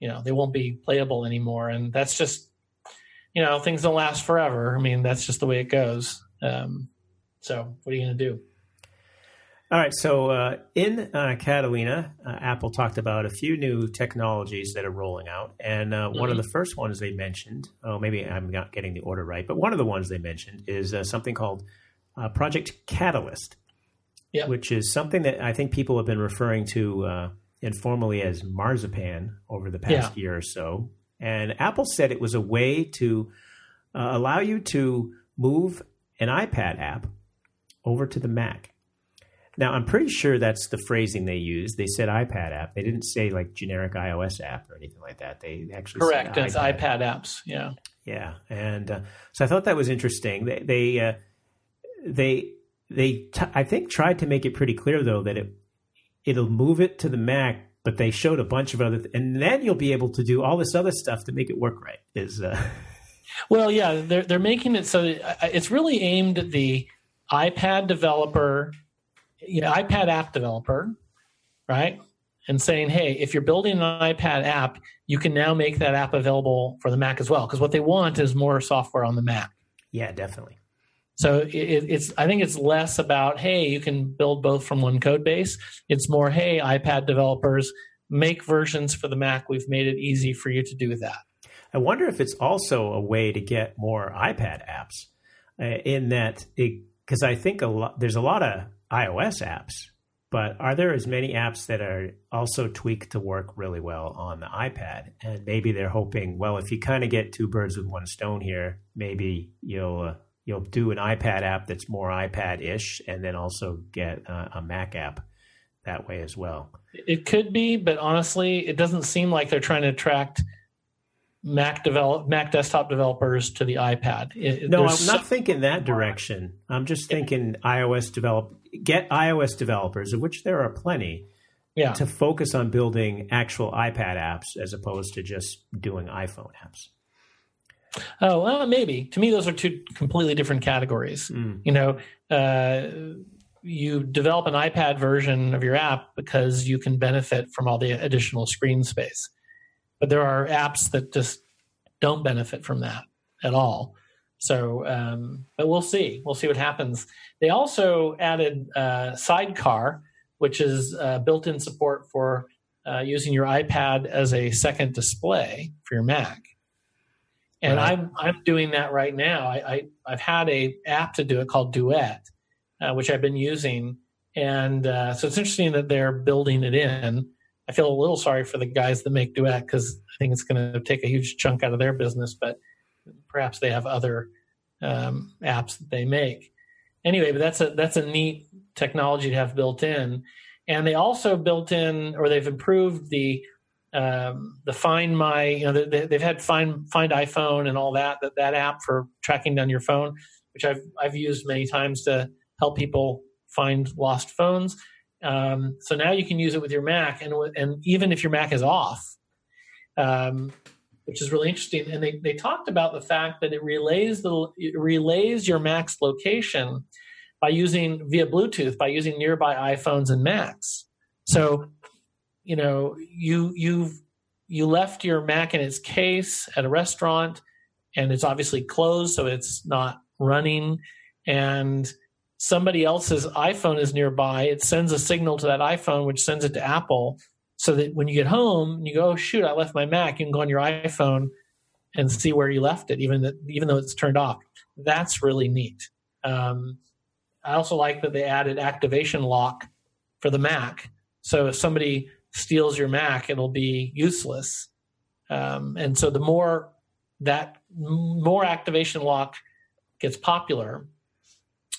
you know, they won't be playable anymore, and that's just, you know, things don't last forever. I mean, that's just the way it goes. Um, so what are you going to do? All right. So uh, in uh, Catalina, uh, Apple talked about a few new technologies that are rolling out, and mm-hmm. one of mm-hmm. the first ones they mentioned. Oh, maybe I'm not getting the order right, but one of the ones they mentioned is uh, something called uh, Project Catalyst, yep. which is something that I think people have been referring to informally as Marzipan over the past yeah. year or so. And Apple said it was a way to allow you to move an iPad app over to the Mac. Now, I'm pretty sure that's the phrasing they used. They said iPad app. They didn't say like generic iOS app or anything like that. They actually correct. It's iPad. iPad apps. Yeah. Yeah, and uh, so I thought that was interesting. They they uh, they, they t- I think tried to make it pretty clear though that it it'll move it to the Mac, but they showed a bunch of other, th- and then you'll be able to do all this other stuff to make it work right. Is uh... well, yeah, they're they're making it so it's really aimed at the iPad developer you know, iPad app developer, right? And saying, hey, if you're building an iPad app, you can now make that app available for the Mac as well. Because what they want is more software on the Mac. Yeah, definitely. So it, it's I think it's less about hey, you can build both from one code base. It's more hey, iPad developers make versions for the Mac. We've made it easy for you to do that. I wonder if it's also a way to get more iPad apps uh, in that because I think a lot there's a lot of iOS apps, but are there as many apps that are also tweaked to work really well on the iPad? And maybe they're hoping, well, if you kind of get two birds with one stone here, maybe you'll uh, you'll do an iPad app that's more iPad-ish, and then also get uh, a Mac app that way as well. It could be, but honestly, it doesn't seem like they're trying to attract Mac develop Mac desktop developers to the iPad. It, no, I'm not thinking that direction. I'm just thinking iOS develop get iOS developers, of which there are plenty, yeah. to focus on building actual iPad apps as opposed to just doing iPhone apps. Oh well, maybe. To me, those are two completely different categories. Mm. You know, uh, you develop an iPad version of your app because you can benefit from all the additional screen space but there are apps that just don't benefit from that at all. So, um, but we'll see. We'll see what happens. They also added uh, Sidecar, which is uh, built-in support for uh, using your iPad as a second display for your Mac. And right. I'm I'm doing that right now. I, I have had a app to do it called Duet, uh, which I've been using, and uh, so it's interesting that they're building it in. I feel a little sorry for the guys that make Duet because I think it's going to take a huge chunk out of their business, but perhaps they have other um, apps that they make. Anyway, but that's a that's a neat technology to have built in, and they also built in or they've improved the um, the Find My you know they, have had Find Find iPhone and all that that that app for tracking down your phone, which I've I've used many times to help people find lost phones um, so now you can use it with your Mac, and and even if your Mac is off, um, which is really interesting. And they, they talked about the fact that it relays the it relays your Mac's location by using via Bluetooth by using nearby iPhones and Macs. So, you know, you you've you left your Mac in its case at a restaurant, and it's obviously closed, so it's not running, and somebody else's iPhone is nearby, it sends a signal to that iPhone, which sends it to Apple, so that when you get home and you go, oh, shoot, I left my Mac, you can go on your iPhone and see where you left it, even that, even though it's turned off. That's really neat. Um, I also like that they added activation lock for the Mac. So if somebody steals your Mac, it'll be useless. Um, and so the more that more activation lock gets popular,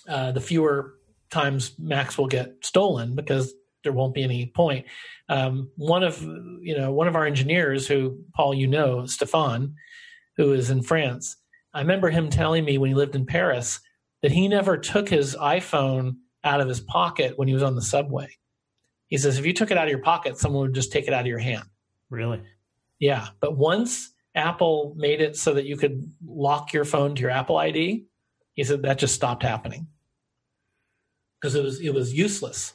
uh, the fewer times Macs will get stolen because there won't be any point. Um, one of you know one of our engineers, who Paul, you know, Stefan, who is in France. I remember him telling me when he lived in Paris that he never took his iPhone out of his pocket when he was on the subway. He says if you took it out of your pocket, someone would just take it out of your hand. Really? Yeah, but once Apple made it so that you could lock your phone to your Apple ID, he said that just stopped happening because it was it was useless.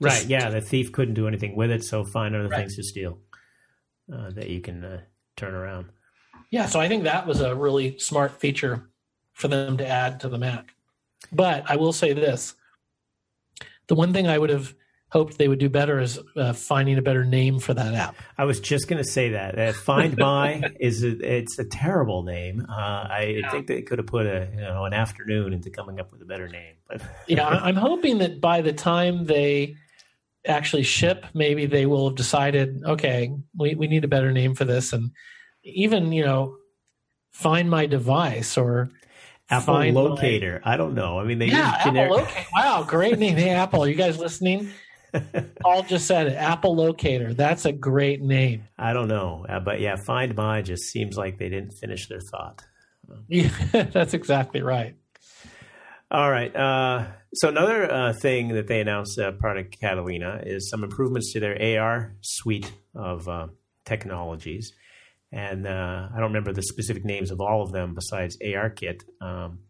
Right. yeah, the thief couldn't do anything with it, so find other right. things to steal uh, that you can uh, turn around. Yeah, so I think that was a really smart feature for them to add to the Mac. But I will say this: the one thing I would have hoped they would do better is uh, finding a better name for that app. I was just going to say that. Uh, Find My is a, it's a terrible name. Uh, I yeah. think they could have put a you know an afternoon into coming up with a better name. But yeah, I'm hoping that by the time they actually ship, maybe they will have decided, okay, we, we need a better name for this, and even you know, find my device or Apple Locator. My, I don't know. I mean, they yeah, Apple generic... Locator. Wow, great name. Hey, Apple, are you guys listening? Paul just said it. Apple Locator. That's a great name. I don't know, uh, but yeah, Find My just seems like they didn't finish their thought. Yeah, that's exactly right. All right. Uh, so another uh, thing that they announced, uh, part of Catalina, is some improvements to their AR suite of uh, technologies, and uh, I don't remember the specific names of all of them besides ARKit. Um,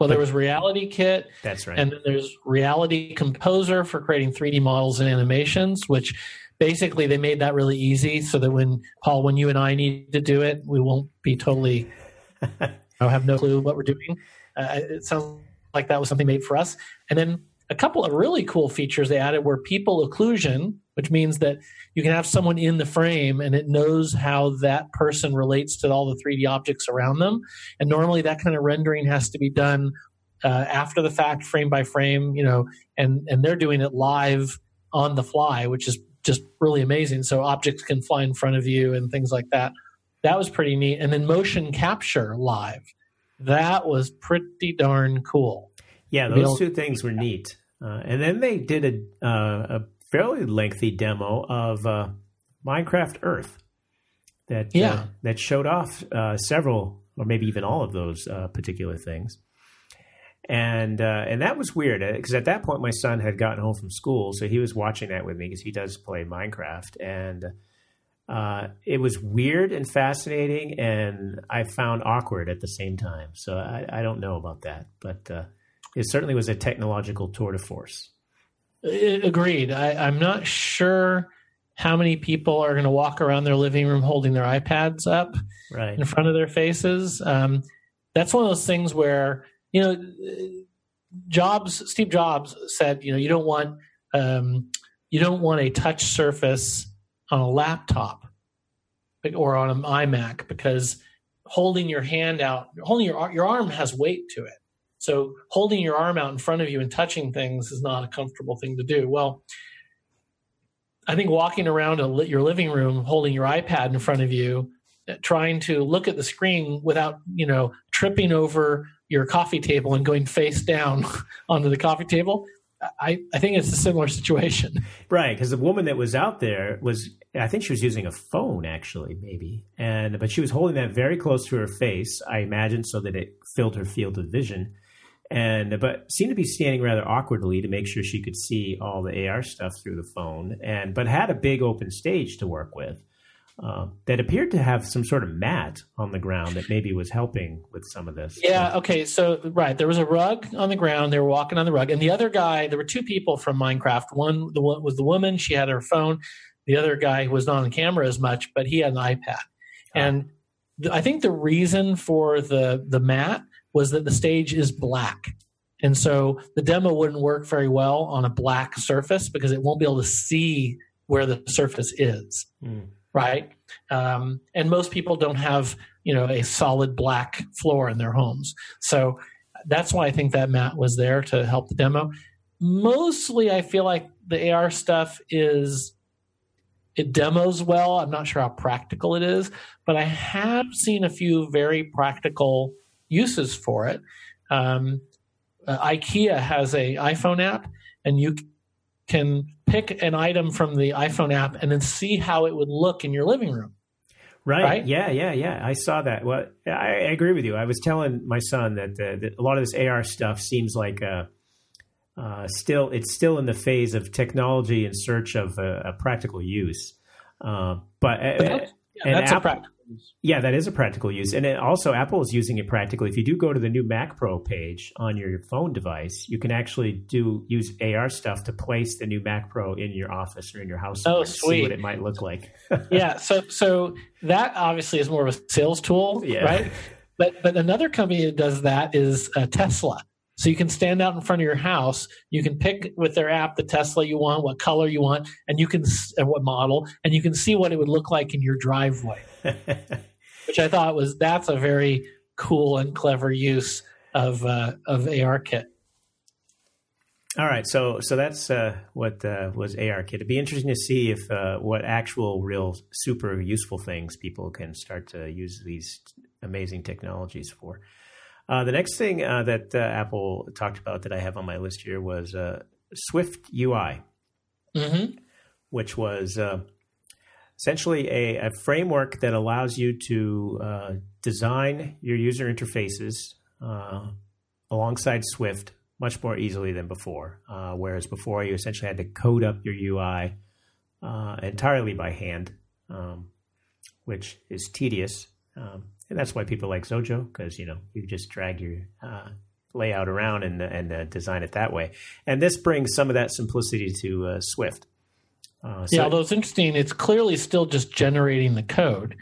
well, there was Reality Kit. That's right. And then there's Reality Composer for creating 3D models and animations, which basically they made that really easy so that when Paul, when you and I need to do it, we won't be totally, I have no clue what we're doing. Uh, it sounds like that was something made for us. And then a couple of really cool features they added were people occlusion, which means that you can have someone in the frame and it knows how that person relates to all the 3D objects around them. And normally that kind of rendering has to be done uh, after the fact, frame by frame, you know, and, and they're doing it live on the fly, which is just really amazing. So objects can fly in front of you and things like that. That was pretty neat. And then motion capture live. That was pretty darn cool. Yeah, those two things were neat. Uh, and then they did a, uh, a fairly lengthy demo of uh, Minecraft Earth that uh, yeah. uh, that showed off uh, several or maybe even all of those uh, particular things. And uh, and that was weird because at that point my son had gotten home from school, so he was watching that with me because he does play Minecraft, and it was weird and fascinating, and I found awkward at the same time. So I, I don't know about that, but it certainly was a technological tour de force. Agreed. I, am not sure how many people are going to walk around their living room holding their iPads up right. in front of their faces. Um, that's one of those things where you know, Jobs, Steve Jobs said, you know, you don't want um, you don't want a touch surface on a laptop or on an iMac because holding your hand out, holding your your arm has weight to it. So holding your arm out in front of you and touching things is not a comfortable thing to do. Well, I think walking around a, your living room holding your iPad in front of you, uh, trying to look at the screen without, you know, tripping over your coffee table and going face down onto the coffee table, I, I think it's a similar situation. Right, because the woman that was out there was, I think she was using a phone actually, maybe, and but she was holding that very close to her face, I imagine, so that it filled her field of vision and but seemed to be standing rather awkwardly to make sure she could see all the AR stuff through the phone, and but had a big open stage to work with uh, that appeared to have some sort of mat on the ground that maybe was helping with some of this. Yeah. Okay. So right, there was a rug on the ground. They were walking on the rug, and the other guy. There were two people from Minecraft. One, the one was the woman. She had her phone. The other guy was not on camera as much, but he had an iPad, and. I think the reason for the the mat was that the stage is black. And so the demo wouldn't work very well on a black surface because it won't be able to see where the surface is. Mm. Right. Um, and most people don't have, you know, a solid black floor in their homes. So that's why I think that mat was there to help the demo. Mostly, I feel like the AR stuff is it demos well. I'm not sure how practical it is, but I have seen a few very practical uses for it. Um, uh, IKEA has a iPhone app, and you can pick an item from the iPhone app and then see how it would look in your living room. Right. right. Yeah. Yeah. Yeah. I saw that. Well, I, I agree with you. I was telling my son that, uh, that a lot of this AR stuff seems like uh, uh, still it's still in the phase of technology in search of a, a practical use. Uh, but, uh, but that's, yeah, that's Apple, a practical use. Yeah, that is a practical use, and also Apple is using it practically. If you do go to the new Mac Pro page on your phone device, you can actually do use AR stuff to place the new Mac Pro in your office or in your house. Oh, sweet! See what it might look like. yeah, so so that obviously is more of a sales tool, yeah. right? But but another company that does that is uh, Tesla. So you can stand out in front of your house. You can pick with their app the Tesla you want, what color you want, and you can and what model, and you can see what it would look like in your driveway. Which I thought was that's a very cool and clever use of uh, of ARKit. All right, so so that's uh, what uh, was ARKit. It'd be interesting to see if uh, what actual, real, super useful things people can start to use these amazing technologies for. Uh, the next thing uh, that uh, Apple talked about that I have on my list here was uh, Swift UI, mm-hmm. which was uh, essentially a, a, framework that allows you to uh, design your user interfaces alongside Swift much more easily than before. whereas before, you essentially had to code up your UI entirely by hand, um, which is tedious. Um, and that's why people like Xojo because you know you just drag your uh, layout around and and uh, design it that way. And this brings some of that simplicity to uh, Swift. Uh, so yeah, although it's interesting, it's clearly still just generating the code.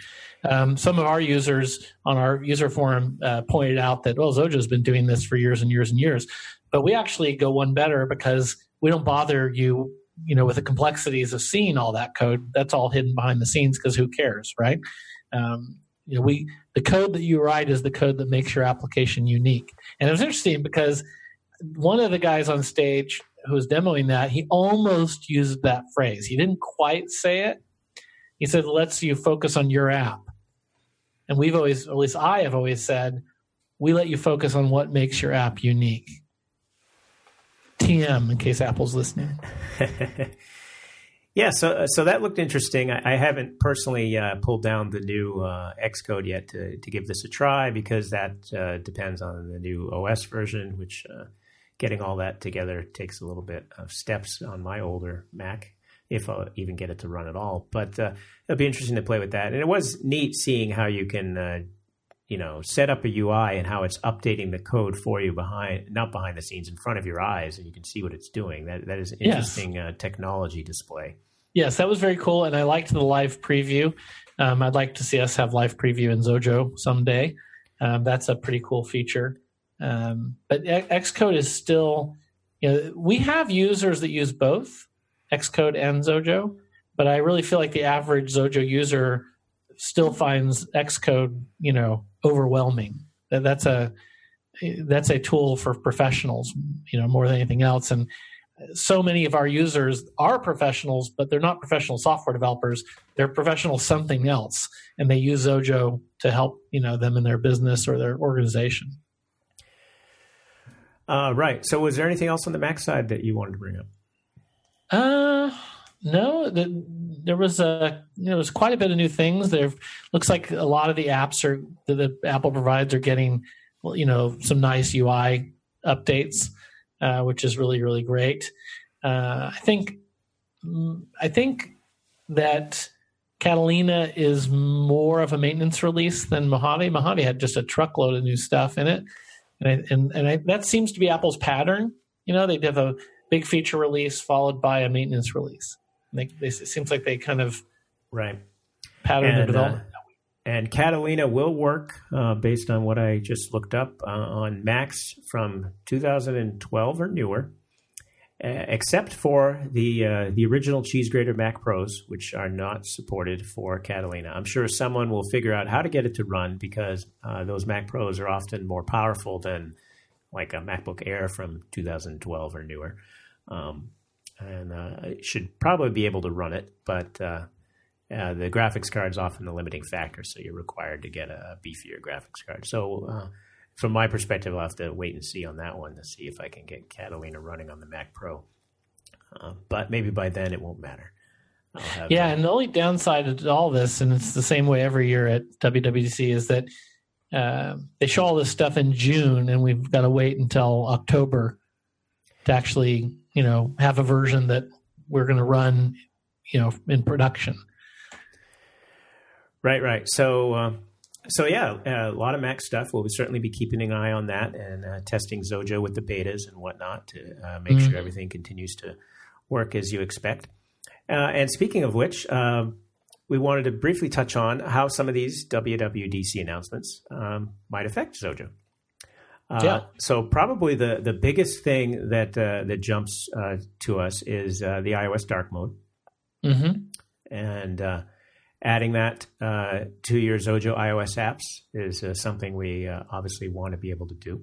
Um, some of our users on our user forum uh, pointed out that well, Xojo's been doing this for years and years and years, but we actually go one better because we don't bother you you know with the complexities of seeing all that code that's all hidden behind the scenes because who cares right um, you know, we the code that you write is the code that makes your application unique. And it was interesting because one of the guys on stage who was demoing that, he almost used that phrase. He didn't quite say it. He said, lets you focus on your app. And we've always, at least I have always said, we let you focus on what makes your app unique. TM, in case Apple's listening. Yeah, so uh, so that looked interesting. I, I haven't personally uh, pulled down the new uh, Xcode yet to, to give this a try because that uh, depends on the new OS version, which uh, getting all that together takes a little bit of steps on my older Mac, if I even get it to run at all. But uh, it'll be interesting to play with that. And it was neat seeing how you can, you know, set up a UI and how it's updating the code for you behind, not behind the scenes, in front of your eyes, and you can see what it's doing. That that is an interesting yes. technology display. Yes, that was very cool, and I liked the live preview. Um, I'd like to see us have live preview in Xojo someday. Um, that's a pretty cool feature. Um, but Xcode is still, you know, we have users that use both Xcode and Xojo, but I really feel like the average Xojo user still finds Xcode, you know, overwhelming. That's a that's a tool for professionals, you know, more than anything else. And so many of our users are professionals, but they're not professional software developers. They're professional something else, and they use Xojo to help you know them in their business or their organization. Uh, right. So, was there anything else on the Mac side that you wanted to bring up? Uh, no. The, there was a there was quite a bit of new things. There looks like a lot of the apps are that the Apple provides are getting you know some nice UI updates uh, which is really really great. Uh, I think I think that Catalina is more of a maintenance release than Mojave. Mojave had just a truckload of new stuff in it, and I, and and I, that seems to be Apple's pattern. You know, they have a big feature release followed by a maintenance release. They, they, it seems like they kind of right pattern and, their uh, development. Uh, and Catalina will work uh, based on what I just looked up uh, on Macs from 2012 or newer, except for the uh, the original cheese grater Mac Pros, which are not supported for Catalina. I'm sure someone will figure out how to get it to run because uh, those Mac Pros are often more powerful than like a MacBook Air from 2012 or newer. Um, and uh, should probably be able to run it, but uh, uh, the graphics card is often the limiting factor, so you're required to get a beefier graphics card. So, uh, from my perspective, I'll have to wait and see on that one to see if I can get Catalina running on the Mac Pro. Uh, but maybe by then it won't matter. yeah, and the only downside to all this, and it's the same way every year at WWDC, is that uh, they show all this stuff in June, and we've got to wait until October to actually, you know, have a version that we're going to run, you know, in production. Right, right. So, uh, so yeah, a lot of Mac stuff. We'll certainly be keeping an eye on that and uh, testing Xojo with the betas and whatnot to uh, make mm-hmm. sure everything continues to work as you expect. Uh, and speaking of which, um, we wanted to briefly touch on how some of these WWDC announcements um, might affect Xojo. Uh, yeah. So probably the the biggest thing that uh, that jumps uh, to us is uh, the iOS dark mode, mm-hmm. and uh, adding that uh, to your Xojo iOS apps is something we obviously want to be able to do.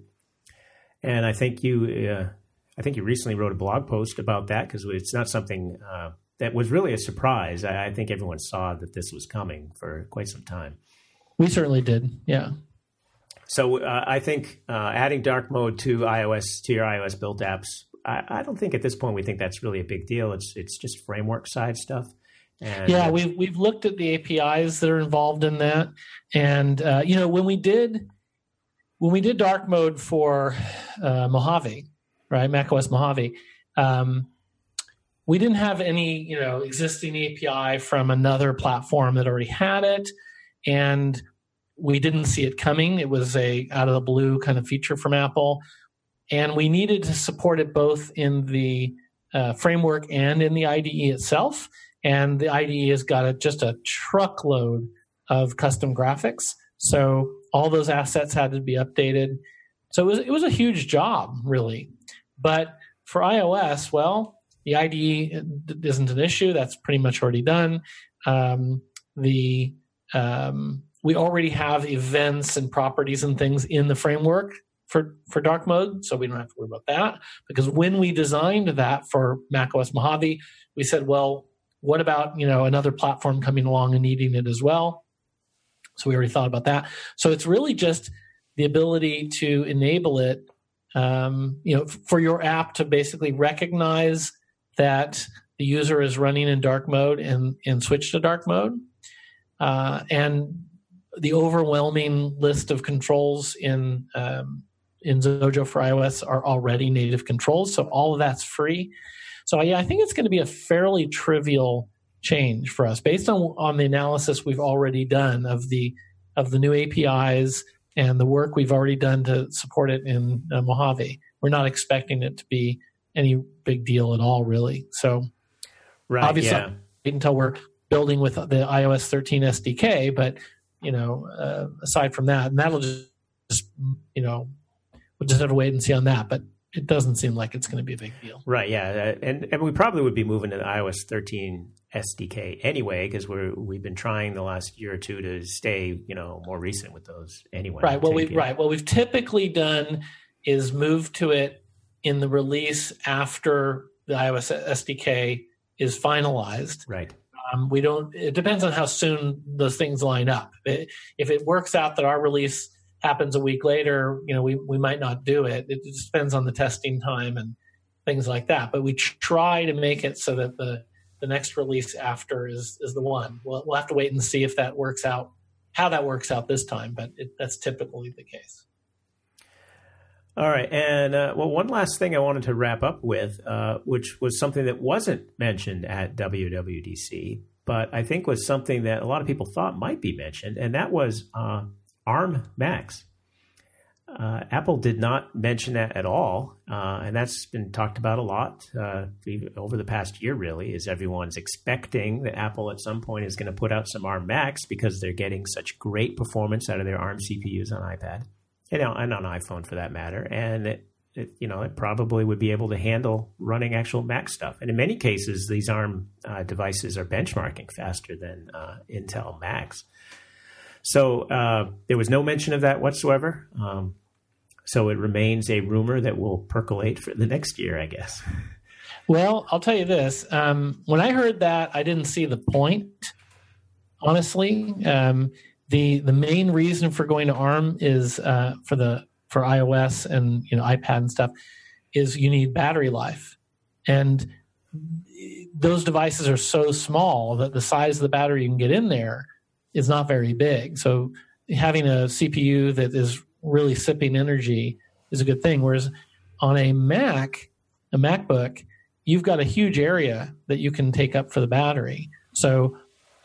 And I think you I think you recently wrote a blog post about that because it's not something that was really a surprise. I, I, think everyone saw that this was coming for quite some time. We certainly did, yeah. So uh, I think uh, adding dark mode to iOS to your iOS built apps, I, I, don't think at this point we think that's really a big deal. It's it's just framework side stuff. And yeah, we've we've looked at the APIs that are involved in that, and uh, you know when we did when we did dark mode for uh, Mojave, right, macOS Mojave. Um, we didn't have any you know existing api from another platform that already had it. And we didn't see it coming. It was a out of the blue kind of feature from apple. And we needed to support it both in the uh, framework and in the ide itself and the ide has got a, just a truckload of custom graphics so all those assets had to be updated so it was, it was a huge job really but for ios well the IDE isn't an issue. That's pretty much already done. Um, the um, we already have events and properties and things in the framework for for dark mode, so we don't have to worry about that. Because when we designed that for macOS Mojave, we said, well, what about you know another platform coming along and needing it as well? So we already thought about that. So it's really just the ability to enable it, um, you know, for your app to basically recognize that the user is running in dark mode and, and switch to dark mode. Uh, and the overwhelming list of controls in um, in Xojo for iOS are already native controls, so all of that's free. So yeah, I think it's going to be a fairly trivial change for us based on on the analysis we've already done of the of the new APIs and the work we've already done to support it in uh, Mojave. We're not expecting it to be any big deal at all, really. So, right, obviously, yeah. until we're building with the iOS 13 SDK, but you know, uh, aside from that, and that'll just, just, you know, we'll just have to wait and see on that. But it doesn't seem like it's going to be a big deal. Right. Yeah. Uh, and and we probably would be moving to the iOS 13 SDK anyway because we're we've been trying the last year or two to stay you know more recent with those anyway. Right. Well, we right. What we've typically done is move to it in the release after the iOS SDK is finalized. Right. Um, we don't. It depends on how soon those things line up. It, if it works out that our release happens a week later, you know, we we might not do it. It depends on the testing time and things like that. But we try to make it so that the the next release after is is the one. We'll, we'll have to wait and see if that works out, how that works out this time. But it, that's typically the case. All right, and uh, well, one last thing I wanted to wrap up with, uh, which was something that wasn't mentioned at WWDC, but I think was something that a lot of people thought might be mentioned, and that was uh, ARM Macs. Uh, Apple did not mention that at all, uh, and that's been talked about a lot uh, over the past year. Really, is everyone's expecting that Apple at some point is going to put out some ARM Macs because they're getting such great performance out of their ARM CPUs on iPad you know, and on iPhone for that matter. And it, it, you know, it probably would be able to handle running actual Mac stuff. And in many cases, these ARM uh, devices are benchmarking faster than uh, Intel Macs. So uh, there was no mention of that whatsoever. Um, so it remains a rumor that will percolate for the next year, I guess. Well, I'll tell you this. Um, when I heard that, I didn't see the point. Honestly, um, the the main reason for going to ARM is uh, for the for iOS and you know iPad and stuff is you need battery life, and those devices are so small that the size of the battery you can get in there is not very big. So having a CPU that is really sipping energy is a good thing. Whereas on a Mac, a MacBook, you've got a huge area that you can take up for the battery. So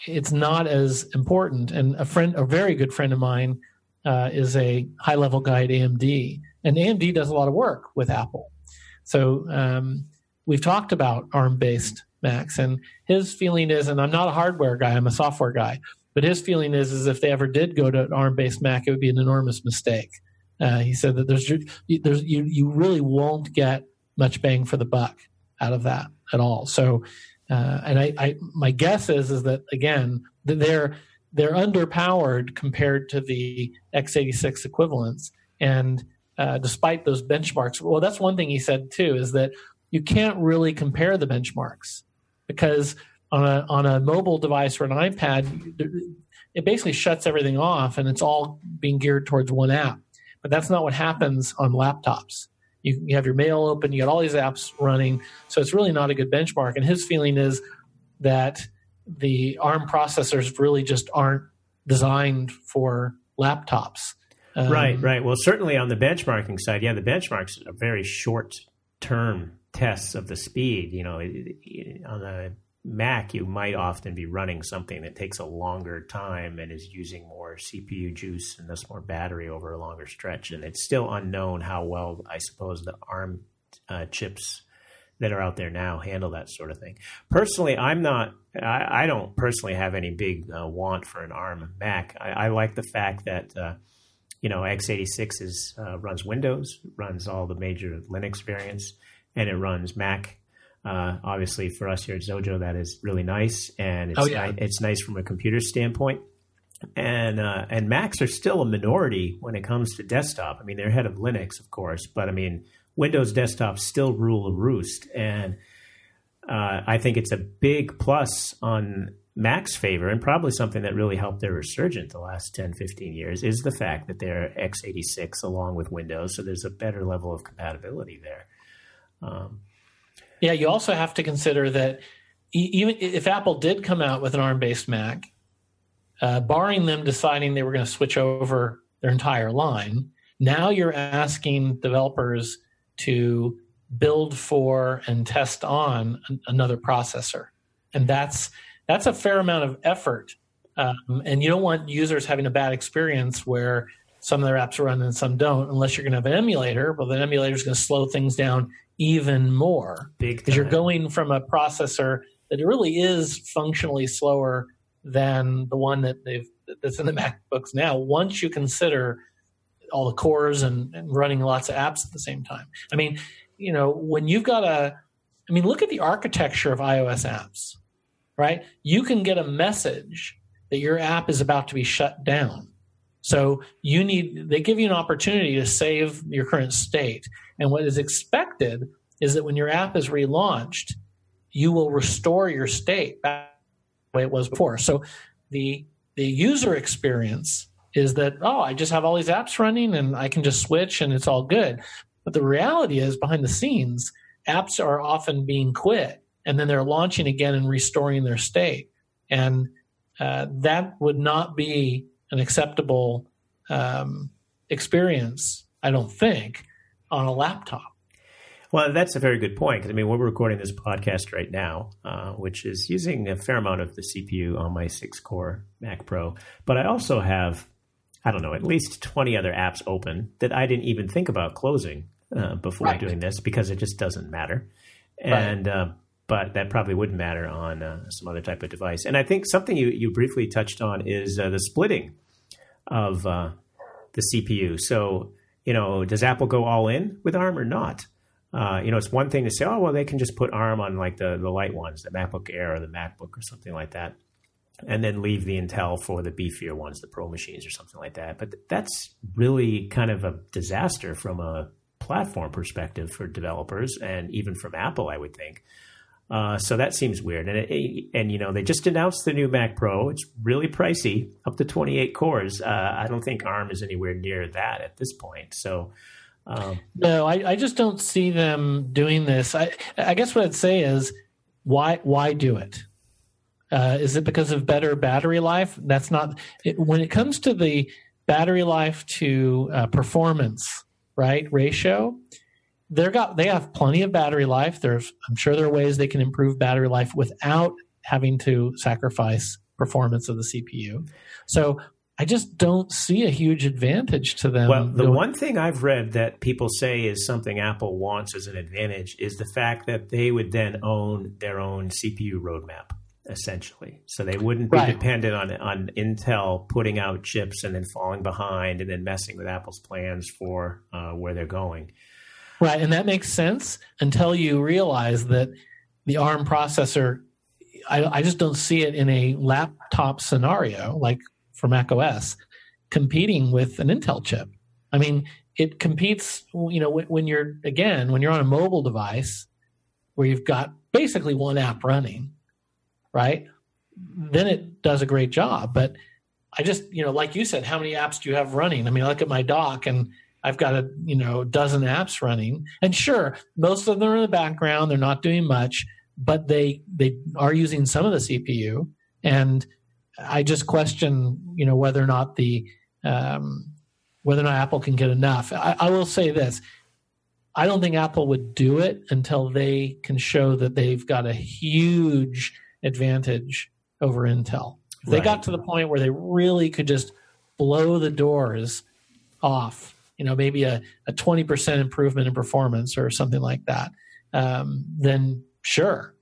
it's not as important. And a friend, a very good friend of mine, uh, is a high level guy at AMD, and AMD does a lot of work with Apple. So um, we've talked about ARM based Macs, and his feeling is, and I'm not a hardware guy, I'm a software guy, but his feeling is, is if they ever did go to an ARM based Mac, it would be an enormous mistake. Uh, he said that there's, there's you, you really won't get much bang for the buck out of that at all. So, uh, and I, I, my guess is is that again they're they're underpowered compared to the x86 equivalents, and uh, despite those benchmarks, well, that's one thing he said too is that you can't really compare the benchmarks because on a on a mobile device or an iPad, it basically shuts everything off and it's all being geared towards one app. But that's not what happens on laptops. You, you have your mail open, you got all these apps running, so it's really not a good benchmark. And his feeling is that the ARM processors really just aren't designed for laptops. Um, right, right. Well, certainly on the benchmarking side, yeah, the benchmarks are very short term tests of the speed. You know, on the Mac, you might often be running something that takes a longer time and is using more CPU juice and thus more battery over a longer stretch. And it's still unknown how well, I suppose, the ARM uh, chips that are out there now handle that sort of thing. Personally, I'm not. I, I don't personally have any big uh, want for an ARM Mac. I, I like the fact that uh, you know x86 is uh, runs Windows, runs all the major Linux variants, and it runs Mac uh, obviously, for us here at Xojo, that is really nice, and it's oh, yeah. ni- it's nice from a computer standpoint. And uh, and Macs are still a minority when it comes to desktop. I mean, they're ahead of Linux, of course, but I mean, Windows desktops still rule the roost, and uh, I think it's a big plus on Mac's favor, and probably something that really helped their resurgence the last 10, 15 years, is the fact that they're x86 along with Windows, so there's a better level of compatibility there. Um, yeah, you also have to consider that even if Apple did come out with an ARM-based Mac, uh, barring them deciding they were going to switch over their entire line, now you're asking developers to build for and test on another processor, and that's that's a fair amount of effort. Um, and you don't want users having a bad experience where some of their apps run and some don't, unless you're going to have an emulator. Well, the emulator is going to slow things down even more because you're going from a processor that really is functionally slower than the one that they've that's in the MacBooks now. Once you consider all the cores and, and running lots of apps at the same time, I mean, you know, when you've got a, I mean, look at the architecture of iOS apps, right? You can get a message that your app is about to be shut down. So you need, they give you an opportunity to save your current state. And what is expected is that when your app is relaunched, you will restore your state back the way it was before. So the the user experience is that oh, I just have all these apps running and I can just switch and it's all good. But the reality is behind the scenes, apps are often being quit and then they're launching again and restoring their state. And uh, that would not be an acceptable um, experience, I don't think, on a laptop. Well, that's a very good point because I mean we're recording this podcast right now, uh, which is using a fair amount of the CPU on my six-core Mac Pro. But I also have, I don't know, at least twenty other apps open that I didn't even think about closing uh, before right. doing this because it just doesn't matter. And right. uh, but that probably wouldn't matter on uh, some other type of device. And I think something you you briefly touched on is uh, the splitting of uh, the CPU. So you know, does Apple go all in with ARM or not? Uh, you know, it's one thing to say, oh, well, they can just put ARM on like the, the light ones, the MacBook Air or the MacBook or something like that. and then leave the Intel for the beefier ones, the Pro machines or something like that. But that's really kind of a disaster from a platform perspective for developers and even from Apple, I would think. Uh, so that seems weird. And it, and you know they just announced the new Mac Pro. It's really pricey, up to 28 cores. Uh, I don't think ARM is anywhere near that at this point. So. Um, no, I, I, just don't see them doing this. I, I guess what I'd say is, why why do it? Uh, is it because of better battery life? That's not it, when it comes to the battery life to uh, performance, right? Ratio. They're got they have plenty of battery life. There's I'm sure there are ways they can improve battery life without having to sacrifice performance of the CPU. So I just don't see a huge advantage to them. Well, the one thing I've read that people say is something Apple wants as an advantage is the fact that they would then own their own CPU roadmap essentially. So they wouldn't be right. dependent on on Intel putting out chips and then falling behind and then messing with Apple's plans for uh, where they're going. Right, and that makes sense until you realize that the ARM processor. I, I just don't see it in a laptop scenario like for Mac OS competing with an Intel chip. I mean, it competes. You know, when, when you're again when you're on a mobile device where you've got basically one app running right? Then it does a great job. But I just, you know, like you said, how many apps do you have running? I mean, I look at my dock and I've got a, you know, dozen apps running. And sure, most of them are in the background, they're not doing much, but they they are using some of the CPU. And I just question, you know, whether or not the um, whether or not Apple can get enough. I, I will say this. I don't think Apple would do it until they can show that they've got a huge advantage over Intel. If they right. got to the point where they really could just blow the doors off, you know, maybe a, a 20% improvement in performance or something like that, um, then sure.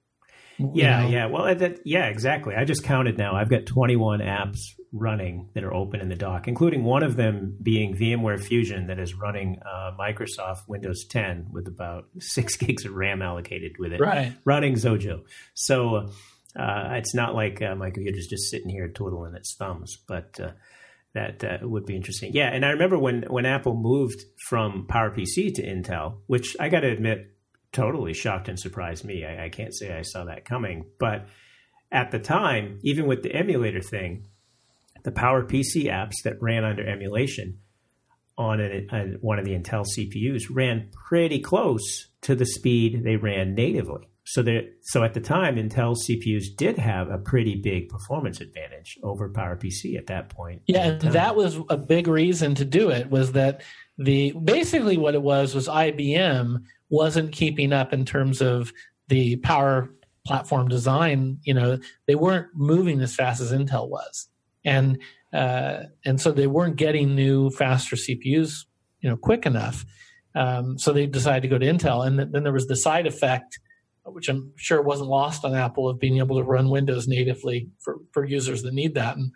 Yeah, you know. yeah. Well, that, yeah, exactly. I just counted now. I've got 21 apps running that are open in the dock, including one of them being VMware Fusion that is running uh, Microsoft Windows 10 with about six gigs of RAM allocated with it, right. running Xojo. So, uh, it's not like uh, my computer's just sitting here twiddling its thumbs, but uh, that uh, would be interesting. Yeah, and I remember when when Apple moved from PowerPC to Intel, which I got to admit, totally shocked and surprised me. I, I can't say I saw that coming, but at the time, even with the emulator thing, the PowerPC apps that ran under emulation on a, a, one of the Intel CPUs ran pretty close to the speed they ran natively. So that so at the time, Intel CPUs did have a pretty big performance advantage over PowerPC at that point. Yeah, and that was a big reason to do it was that the basically what it was was IBM wasn't keeping up in terms of the power platform design. You know, they weren't moving as fast as Intel was, and uh, and so they weren't getting new, faster CPUs, you know, quick enough. Um, so they decided to go to Intel, and then there was the side effect which I'm sure wasn't lost on Apple of being able to run Windows natively for, for users that need that. And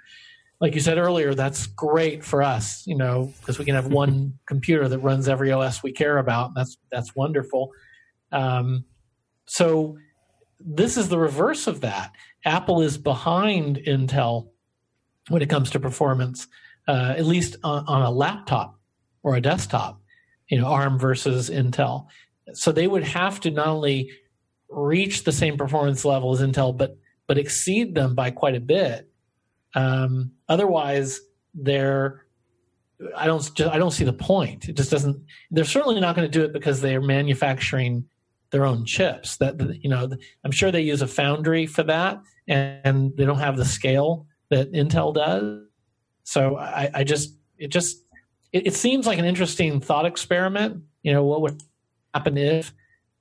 like you said earlier, that's great for us, you know, because we can have one computer that runs every OS we care about. That's that's wonderful. Um, so this is the reverse of that. Apple is behind Intel when it comes to performance, uh, at least on, on a laptop or a desktop. You know, ARM versus Intel. So they would have to not only reach the same performance level as Intel, but but exceed them by quite a bit. Um, otherwise, they're I don't I don't see the point. It just doesn't. They're certainly not going to do it because they are manufacturing their own chips. That you know, I'm sure they use a foundry for that, and they don't have the scale that Intel does. So I, I just it just it, it seems like an interesting thought experiment. You know, what would happen if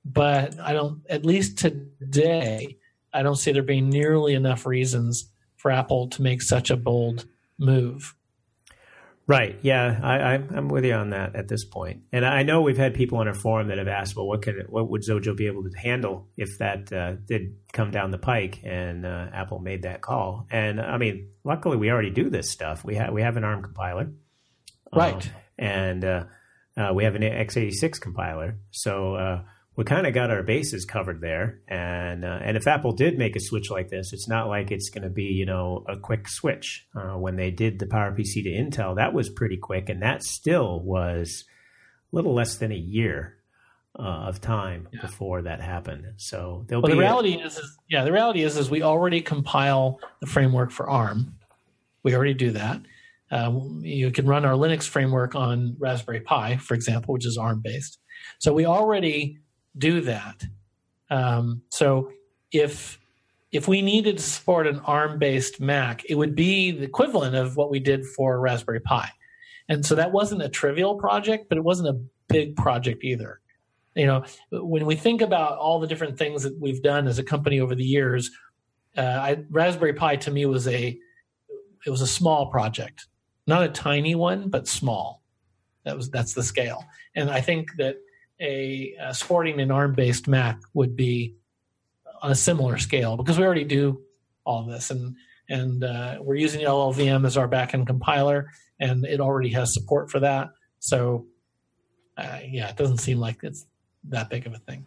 but I don't, at least today, I don't see there being nearly enough reasons for Apple to make such a bold move. Right. Yeah, I, am with you on that at this point. And I know we've had people on our forum that have asked, well, what could what would Xojo be able to handle if that uh, did come down the pike? And uh, Apple made that call. And I mean, luckily we already do this stuff. We have we have an ARM compiler, right? Um, and uh, uh we have an x86 compiler, so uh, we kind of got our bases covered there. And uh, and if Apple did make a switch like this, it's not like it's going to be you know a quick switch. Uh, when they did the PowerPC to Intel, that was pretty quick, and that still was a little less than a year uh, of time yeah. before that happened. So there'll well, be the reality a- is, is, yeah, the reality is is we already compile the framework for ARM. We already do that. Um, you can run our Linux framework on Raspberry Pi, for example, which is ARM based. So we already do that. Um, so if if we needed to support an ARM based Mac, it would be the equivalent of what we did for Raspberry Pi. And so that wasn't a trivial project, but it wasn't a big project either you know when we think about all the different things that we've done as a company over the years uh, I, raspberry pi to me was a it was a small project not a tiny one but small that was that's the scale and i think that a, a sporting an arm based mac would be on a similar scale because we already do all this and and uh, we're using llvm as our backend compiler and it already has support for that so uh, yeah it doesn't seem like it's that big of a thing.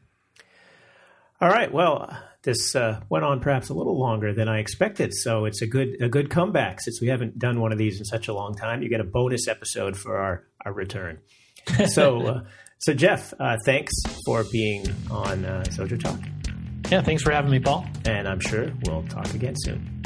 All right. Well, this uh, went on perhaps a little longer than I expected, so it's a good a good comeback since we haven't done one of these in such a long time. You get a bonus episode for our our return. So, uh, so Geoff, uh, thanks for being on uh, Xojo Talk. Yeah, thanks for having me, Paul. And I'm sure we'll talk again soon.